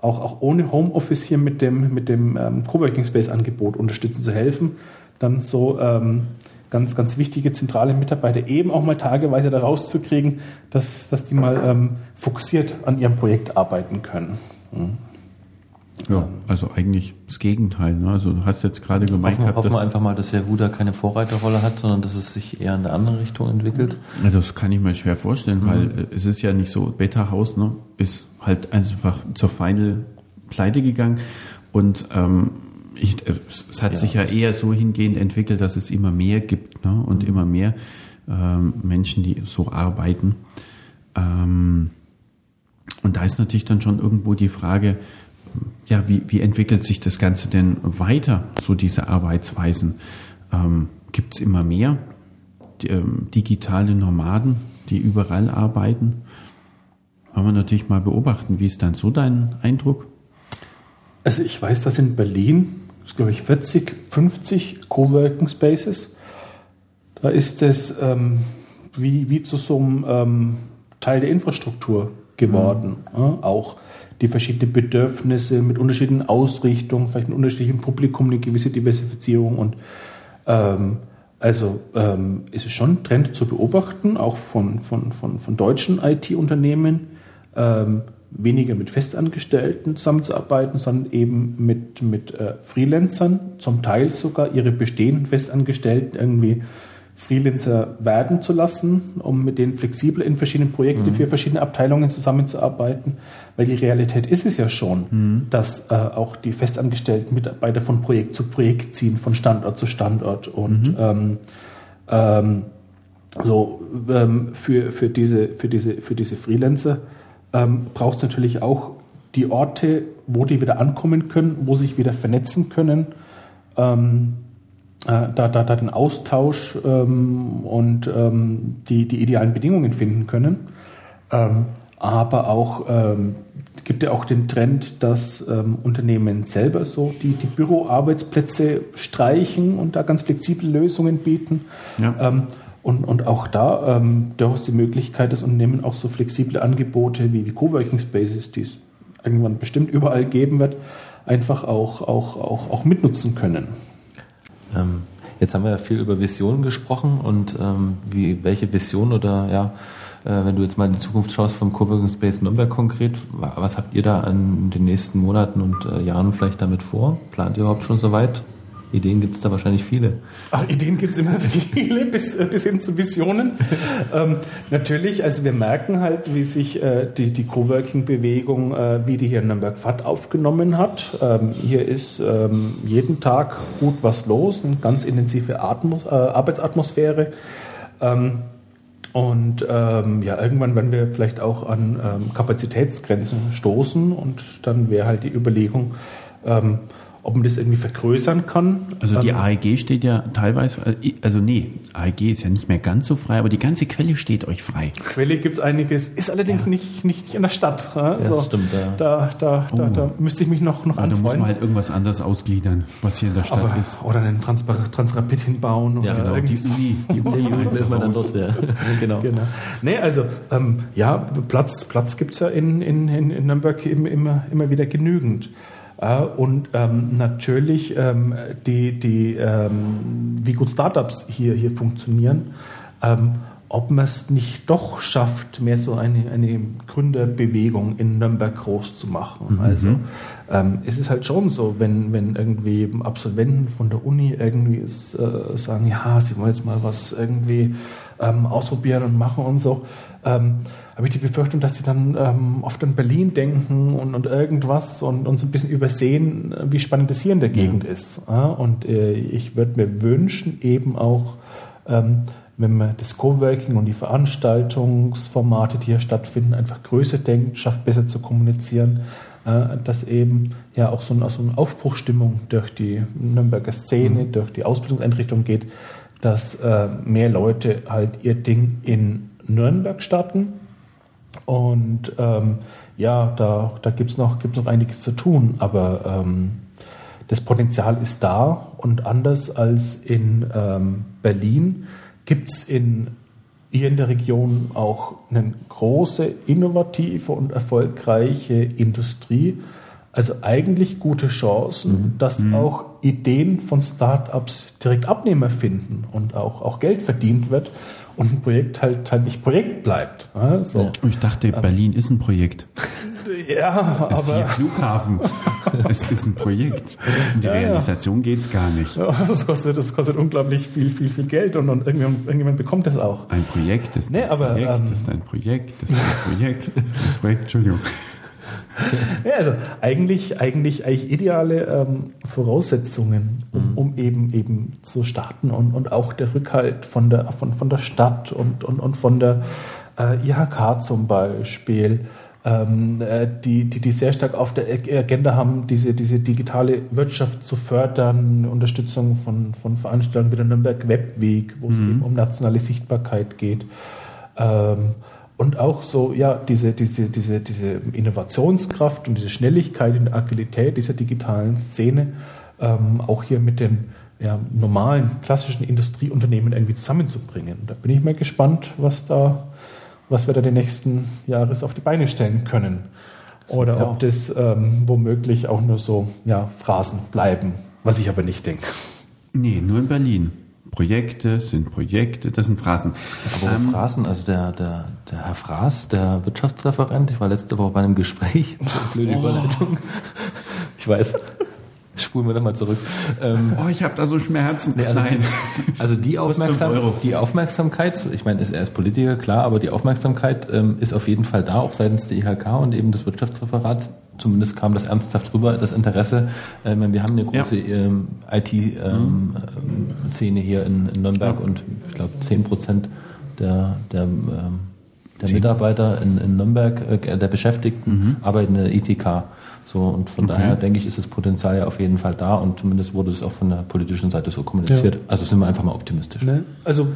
[SPEAKER 1] auch, auch ohne Homeoffice hier mit dem, mit dem ähm, Coworking Space Angebot unterstützen zu helfen. Dann so ähm, ganz, ganz wichtige zentrale Mitarbeiter eben auch mal tageweise da rauszukriegen, dass, dass die mal ähm, fokussiert an ihrem Projekt arbeiten können.
[SPEAKER 2] Mhm. Ja, also eigentlich das Gegenteil. Ne? Also du hast jetzt gerade gemeint
[SPEAKER 3] hoffen, Hoffen wir einfach mal, dass Herr Ruder keine Vorreiterrolle hat, sondern dass es sich eher in eine andere Richtung entwickelt.
[SPEAKER 2] Ja, das kann ich mir schwer vorstellen, mhm. weil äh, es ist ja nicht so, Beta House ne, ist halt einfach zur Final pleite gegangen und ähm, ich, äh, es hat ja. sich ja eher so hingehend entwickelt, dass es immer mehr gibt ne? und mhm. immer mehr ähm, Menschen, die so arbeiten. Ähm, und da ist natürlich dann schon irgendwo die Frage, ja, wie, wie entwickelt sich das Ganze denn weiter, so diese Arbeitsweisen? Ähm, Gibt es immer mehr die, ähm, digitale Nomaden, die überall arbeiten? Wollen wir natürlich mal beobachten, wie ist dann so dein Eindruck?
[SPEAKER 1] Also ich weiß, dass in Berlin ist, glaube ich, 40, 50 Coworking Spaces. Da ist es ähm, wie, wie zu so einem ähm, Teil der Infrastruktur geworden. Mhm. Ja, auch die verschiedenen Bedürfnisse mit unterschiedlichen Ausrichtungen, vielleicht mit unterschiedlichem Publikum, eine gewisse Diversifizierung und ähm, also ähm, ist es schon ein Trend zu beobachten, auch von, von, von, von deutschen IT-Unternehmen. Ähm, weniger mit Festangestellten zusammenzuarbeiten, sondern eben mit, mit äh, Freelancern, zum Teil sogar ihre bestehenden Festangestellten irgendwie Freelancer werden zu lassen, um mit denen flexibel in verschiedenen Projekten mhm. für verschiedene Abteilungen zusammenzuarbeiten. Weil die Realität ist es ja schon, mhm. dass äh, auch die festangestellten Mitarbeiter von Projekt zu Projekt ziehen, von Standort zu Standort. Und mhm. ähm, ähm, so ähm, für, für, diese, für, diese, für diese Freelancer ähm, braucht es natürlich auch die Orte, wo die wieder ankommen können, wo sich wieder vernetzen können, ähm, äh, da, da, da den Austausch ähm, und ähm, die, die idealen Bedingungen finden können. Ähm, aber auch ähm, gibt ja auch den Trend, dass ähm, Unternehmen selber so die, die Büroarbeitsplätze streichen und da ganz flexible Lösungen bieten. Ja. Ähm, und, und auch da ähm, durchaus die Möglichkeit, dass Unternehmen auch so flexible Angebote wie, wie Coworking Spaces, die es irgendwann bestimmt überall geben wird, einfach auch, auch, auch, auch mitnutzen können.
[SPEAKER 3] Ähm, jetzt haben wir ja viel über Visionen gesprochen und ähm, wie, welche Vision oder ja, äh, wenn du jetzt mal in die Zukunft schaust vom Coworking Space Nürnberg konkret, was habt ihr da in den nächsten Monaten und äh, Jahren vielleicht damit vor? Plant ihr überhaupt schon so weit? Ideen gibt es da wahrscheinlich viele.
[SPEAKER 1] Ach, Ideen gibt es immer viele, bis, bis hin zu Visionen. ähm, natürlich, also wir merken halt, wie sich äh, die, die Coworking-Bewegung, äh, wie die hier in Nürnberg FAT aufgenommen hat. Ähm, hier ist ähm, jeden Tag gut was los, eine ganz intensive Atmos äh, Arbeitsatmosphäre. Ähm, und ähm, ja, irgendwann werden wir vielleicht auch an ähm, Kapazitätsgrenzen stoßen und dann wäre halt die Überlegung, ähm, ob man das irgendwie vergrößern kann.
[SPEAKER 2] Also die AEG steht ja teilweise, äh, also nee, AEG ist ja nicht mehr ganz so frei, aber die ganze Quelle steht euch frei.
[SPEAKER 1] Quelle gibt es einiges, ist allerdings ja. nicht, nicht in der Stadt. Ja,
[SPEAKER 3] so, das stimmt, ja.
[SPEAKER 1] Da, da, da, oh. da müsste ich mich noch, noch
[SPEAKER 2] ah, Da muss man halt irgendwas anderes ausgliedern, was hier in der Stadt
[SPEAKER 1] aber,
[SPEAKER 2] ist.
[SPEAKER 1] Oder einen Trans Transrapid hinbauen.
[SPEAKER 3] Ja, genau, die Uni. Die Uni ist man dann dort, ja.
[SPEAKER 1] genau. genau. Nee, also ähm, ja, Platz, Platz gibt es ja in, in, in Nürnberg immer, immer wieder genügend. Äh, und ähm, natürlich ähm, die, die, ähm, wie gut Startups hier, hier funktionieren, ähm, ob man es nicht doch schafft, mehr so eine, eine Gründerbewegung in Nürnberg groß zu machen. Mhm. Also ähm, es ist halt schon so, wenn, wenn irgendwie Absolventen von der Uni irgendwie ist, äh, sagen, ja, sie wollen jetzt mal was irgendwie ähm, ausprobieren und machen und so, ähm, habe ich die Befürchtung, dass sie dann ähm, oft an Berlin denken und, und irgendwas und, und so ein bisschen übersehen, wie spannend es hier in der Gegend ja. ist. Ja? Und äh, ich würde mir wünschen, eben auch, ähm, wenn man das Coworking und die Veranstaltungsformate, die hier stattfinden, einfach größer denkt, schafft besser zu kommunizieren, äh, dass eben ja auch so, eine, so eine Aufbruchstimmung durch die Nürnberger Szene, mhm. durch die Ausbildungseinrichtung geht, dass äh, mehr Leute halt ihr Ding in Nürnberg starten Und ähm, ja, da, da gibt es noch, gibt's noch einiges zu tun, aber ähm, das Potenzial ist da und anders als in ähm, Berlin gibt es in hier in der Region auch eine große, innovative und erfolgreiche Industrie. Also eigentlich gute Chancen, mhm. dass mhm. auch Ideen von Startups direkt Abnehmer finden und auch, auch Geld verdient wird und ein Projekt halt, halt nicht Projekt bleibt.
[SPEAKER 2] So. Ich dachte, Berlin ist ein Projekt.
[SPEAKER 1] Ja,
[SPEAKER 2] das aber. Ist Flughafen. es ist ein Projekt. Um die ja, Realisation ja. geht es gar nicht.
[SPEAKER 1] Das kostet, das kostet unglaublich viel, viel, viel Geld und, und irgendjemand, irgendjemand bekommt das auch.
[SPEAKER 2] Ein Projekt ist
[SPEAKER 1] nee,
[SPEAKER 2] ein
[SPEAKER 1] aber,
[SPEAKER 2] Projekt,
[SPEAKER 1] ähm,
[SPEAKER 2] ist ein Projekt, ist ein Projekt, ist ein Projekt, Entschuldigung.
[SPEAKER 1] Ja, also eigentlich, eigentlich, eigentlich ideale ähm, Voraussetzungen, um, mhm. um, eben, eben zu starten und, und auch der Rückhalt von der, von, von der Stadt und, und, und von der äh, IHK zum Beispiel ähm, äh, die, die, die sehr stark auf der Agenda haben, diese, diese digitale Wirtschaft zu fördern, Unterstützung von, von Veranstaltungen wie der Nürnberg Webweg, wo mhm. es eben um nationale Sichtbarkeit geht. Ähm, und auch so, ja, diese, diese, diese, diese Innovationskraft und diese Schnelligkeit der Agilität dieser digitalen Szene, ähm, auch hier mit den ja, normalen, klassischen Industrieunternehmen irgendwie zusammenzubringen. Da bin ich mal gespannt, was da was wir da die nächsten Jahre auf die Beine stellen können. Oder ob das ähm, womöglich auch nur so ja, Phrasen bleiben, was ich aber nicht denke.
[SPEAKER 2] Nee, nur in Berlin. Projekte sind Projekte, das sind Phrasen.
[SPEAKER 3] Aber ähm, Phrasen, also der, der, der Herr Fraß, der Wirtschaftsreferent, ich war letzte Woche bei einem Gespräch, blöde oh. Überleitung. Ich weiß. Spulen wir nochmal zurück.
[SPEAKER 2] Ähm, oh, ich habe da so Schmerzen.
[SPEAKER 3] Nee, also, Nein. also die, Aufmerksam die Aufmerksamkeit, ich meine, er ist Politiker, klar, aber die Aufmerksamkeit ähm, ist auf jeden Fall da, auch seitens der IHK und eben des Wirtschaftsreferats. Zumindest kam das ernsthaft rüber, das Interesse. Ähm, wir haben eine große ja. ähm, IT-Szene ähm, hier in, in Nürnberg ja. und ich glaube 10 Prozent der, der, ähm, der Mitarbeiter in, in Nürnberg, äh, der Beschäftigten, mhm. arbeiten in der ITK. So, und von okay. daher denke ich, ist das Potenzial ja auf jeden Fall da und zumindest wurde es auch von der politischen Seite so kommuniziert. Ja. Also sind wir einfach mal optimistisch.
[SPEAKER 1] Ne? Also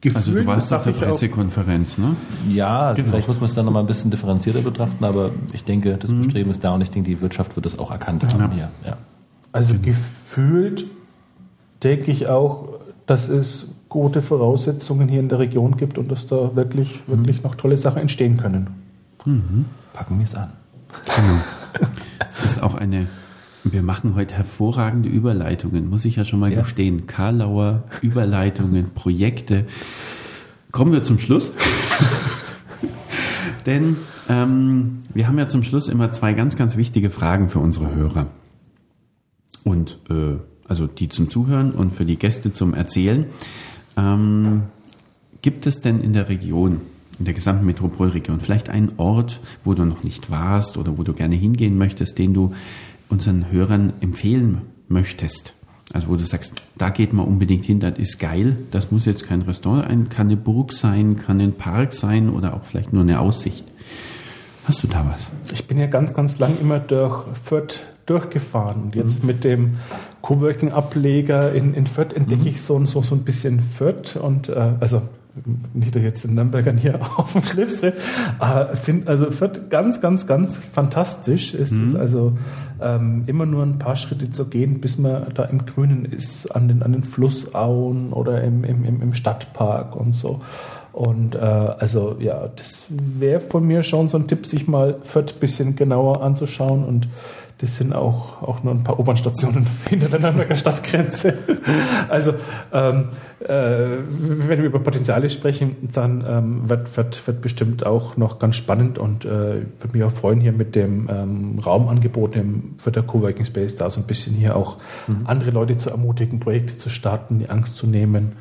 [SPEAKER 2] Gefühl, also du warst auf der Pressekonferenz, ne?
[SPEAKER 3] Ja, genau. vielleicht muss man es dann nochmal ein bisschen differenzierter betrachten, aber ich denke, das mhm. Bestreben ist da und ich denke, die Wirtschaft wird das auch erkannt haben ja. hier. Ja.
[SPEAKER 1] Also genau. gefühlt denke ich auch, dass es gute Voraussetzungen hier in der Region gibt und dass da wirklich, mhm. wirklich noch tolle Sachen entstehen können.
[SPEAKER 3] Mhm. Packen wir es an.
[SPEAKER 2] Genau. Es ist auch eine, wir machen heute hervorragende Überleitungen, muss ich ja schon mal ja. gestehen. Karlauer Überleitungen, Projekte. Kommen wir zum Schluss. Denn ähm, wir haben ja zum Schluss immer zwei ganz, ganz wichtige Fragen für unsere Hörer. Und äh, also die zum Zuhören und für die Gäste zum Erzählen. Ähm, gibt es denn in der Region in der gesamten Metropolregion. Vielleicht einen Ort, wo du noch nicht warst oder wo du gerne hingehen möchtest, den du unseren Hörern empfehlen möchtest. Also wo du sagst, da geht man unbedingt hin, das ist geil. Das muss jetzt kein Restaurant, kann eine Burg sein, kann ein Park sein oder auch vielleicht nur eine Aussicht. Hast du da was?
[SPEAKER 1] Ich bin ja ganz, ganz lang immer durch Fürth durchgefahren. Und jetzt mhm. mit dem Coworking-Ableger in, in Fürth entdecke mhm. ich so, so, so ein bisschen Fürth und äh, also nicht jetzt den Nürnbergern hier auf dem Schlips drehe, aber finde, also Fürth ganz, ganz, ganz fantastisch. Es mhm. ist also ähm, immer nur ein paar Schritte zu gehen, bis man da im Grünen ist, an den, an den Flussauen oder im, im, im Stadtpark und so. Und äh, also ja, das wäre von mir schon so ein Tipp, sich mal Fürth ein bisschen genauer anzuschauen und das sind auch, auch nur ein paar U-Bahn-Stationen hinter der Nürnberger Stadtgrenze. Also, ähm, äh, wenn wir über Potenziale sprechen, dann ähm, wird, wird, wird bestimmt auch noch ganz spannend und äh, würde mich auch freuen, hier mit dem ähm, Raumangebot im, für der Coworking Space da so ein bisschen hier auch mhm. andere Leute zu ermutigen, Projekte zu starten, die Angst zu nehmen.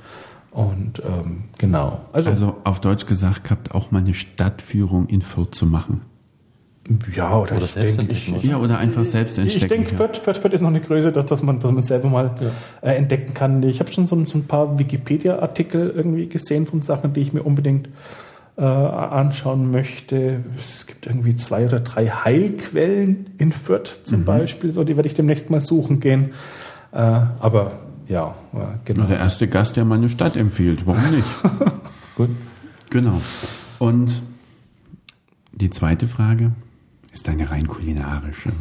[SPEAKER 1] Und ähm, genau.
[SPEAKER 2] Also, also auf Deutsch gesagt gehabt, auch mal eine Stadtführung in Fürth zu machen.
[SPEAKER 1] Ja, oder, oder selbst denke, ich,
[SPEAKER 2] Ja, oder einfach selbst entdecken.
[SPEAKER 1] Ich denke, Fürth, Fürth, Fürth ist noch eine Größe, dass, dass, man, dass man selber mal ja. äh, entdecken kann. Ich habe schon so, so, ein paar Wikipedia-Artikel irgendwie gesehen von Sachen, die ich mir unbedingt äh, anschauen möchte. Es gibt irgendwie zwei oder drei Heilquellen in Fürth zum mhm. Beispiel. So, die werde ich demnächst mal suchen gehen. Äh, aber ja,
[SPEAKER 2] äh, genau. Der erste Gast, der meine Stadt empfiehlt. Warum nicht?
[SPEAKER 1] Gut.
[SPEAKER 2] Genau. Und die zweite Frage ist eine rein kulinarische.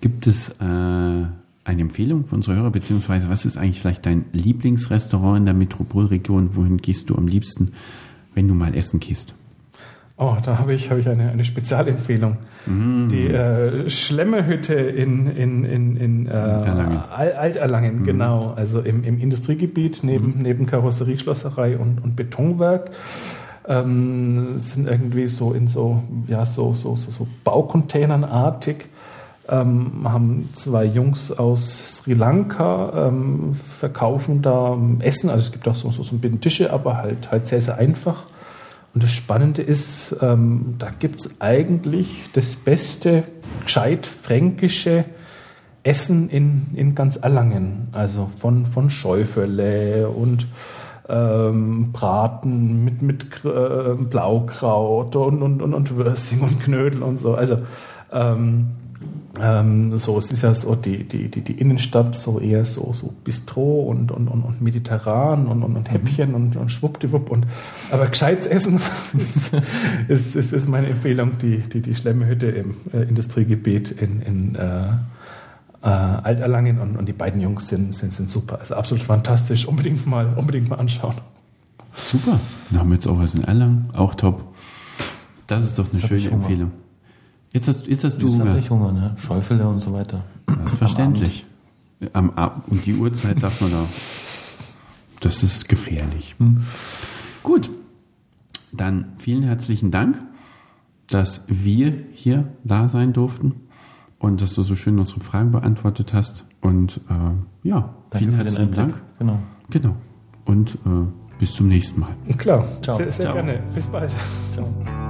[SPEAKER 2] Gibt es äh, eine Empfehlung für unsere Hörer, beziehungsweise was ist eigentlich vielleicht dein Lieblingsrestaurant in der Metropolregion? Wohin gehst du am liebsten, wenn du mal essen gehst?
[SPEAKER 1] Oh, da habe ich, hab ich eine, eine Spezialempfehlung. Mm. Die äh, Schlemmerhütte in, in, in, in äh, Erlangen. Alterlangen, mm. genau. Also im, im Industriegebiet neben, mm. neben Karosserieschlosserei und, und Betonwerk. Ähm, sind irgendwie so in so, ja, so, so, so, so Baucontainernartig. Ähm, haben zwei Jungs aus Sri Lanka, ähm, verkaufen da Essen. Also es gibt auch so, so, so ein bisschen Tische, aber halt, halt sehr, sehr einfach. Und das Spannende ist, ähm, da gibt es eigentlich das beste, gescheit fränkische Essen in, in ganz Erlangen. Also von, von Schäufele und ähm, Braten mit, mit äh, Blaukraut und, und, und, und Würsing und Knödel und so. Also ähm, ähm, so, es ist ja so die, die, die, die Innenstadt so eher so, so Bistro und, und, und, und mediterran und, und, und Häppchen mhm. und, und schwuppdiwupp und aber gescheites Essen ist, ist, ist, ist meine Empfehlung, die, die, die Schlemmhütte im äh, Industriegebiet in, in äh, äh, Alterlangen und, und die beiden Jungs sind, sind, sind super. Also absolut fantastisch. Unbedingt mal, unbedingt mal anschauen.
[SPEAKER 2] Super. Dann haben wir jetzt auch was in Erlangen, auch top. Das ist doch eine schöne Empfehlung. Jetzt hast, jetzt hast du
[SPEAKER 3] Hunger. Jetzt ich Hunger, ne? Schäufele und so weiter.
[SPEAKER 2] Also verständlich. Am Ab um die Uhrzeit darf man da. Das ist gefährlich. Hm. Gut. Dann vielen herzlichen Dank, dass wir hier da sein durften und dass du so schön unsere Fragen beantwortet hast. Und äh, ja, Danke vielen herzlichen Dank.
[SPEAKER 3] Genau.
[SPEAKER 2] Genau. Und äh, bis zum nächsten Mal.
[SPEAKER 1] Klar. Ciao. Sehr, sehr Ciao. gerne. Bis bald. Ciao.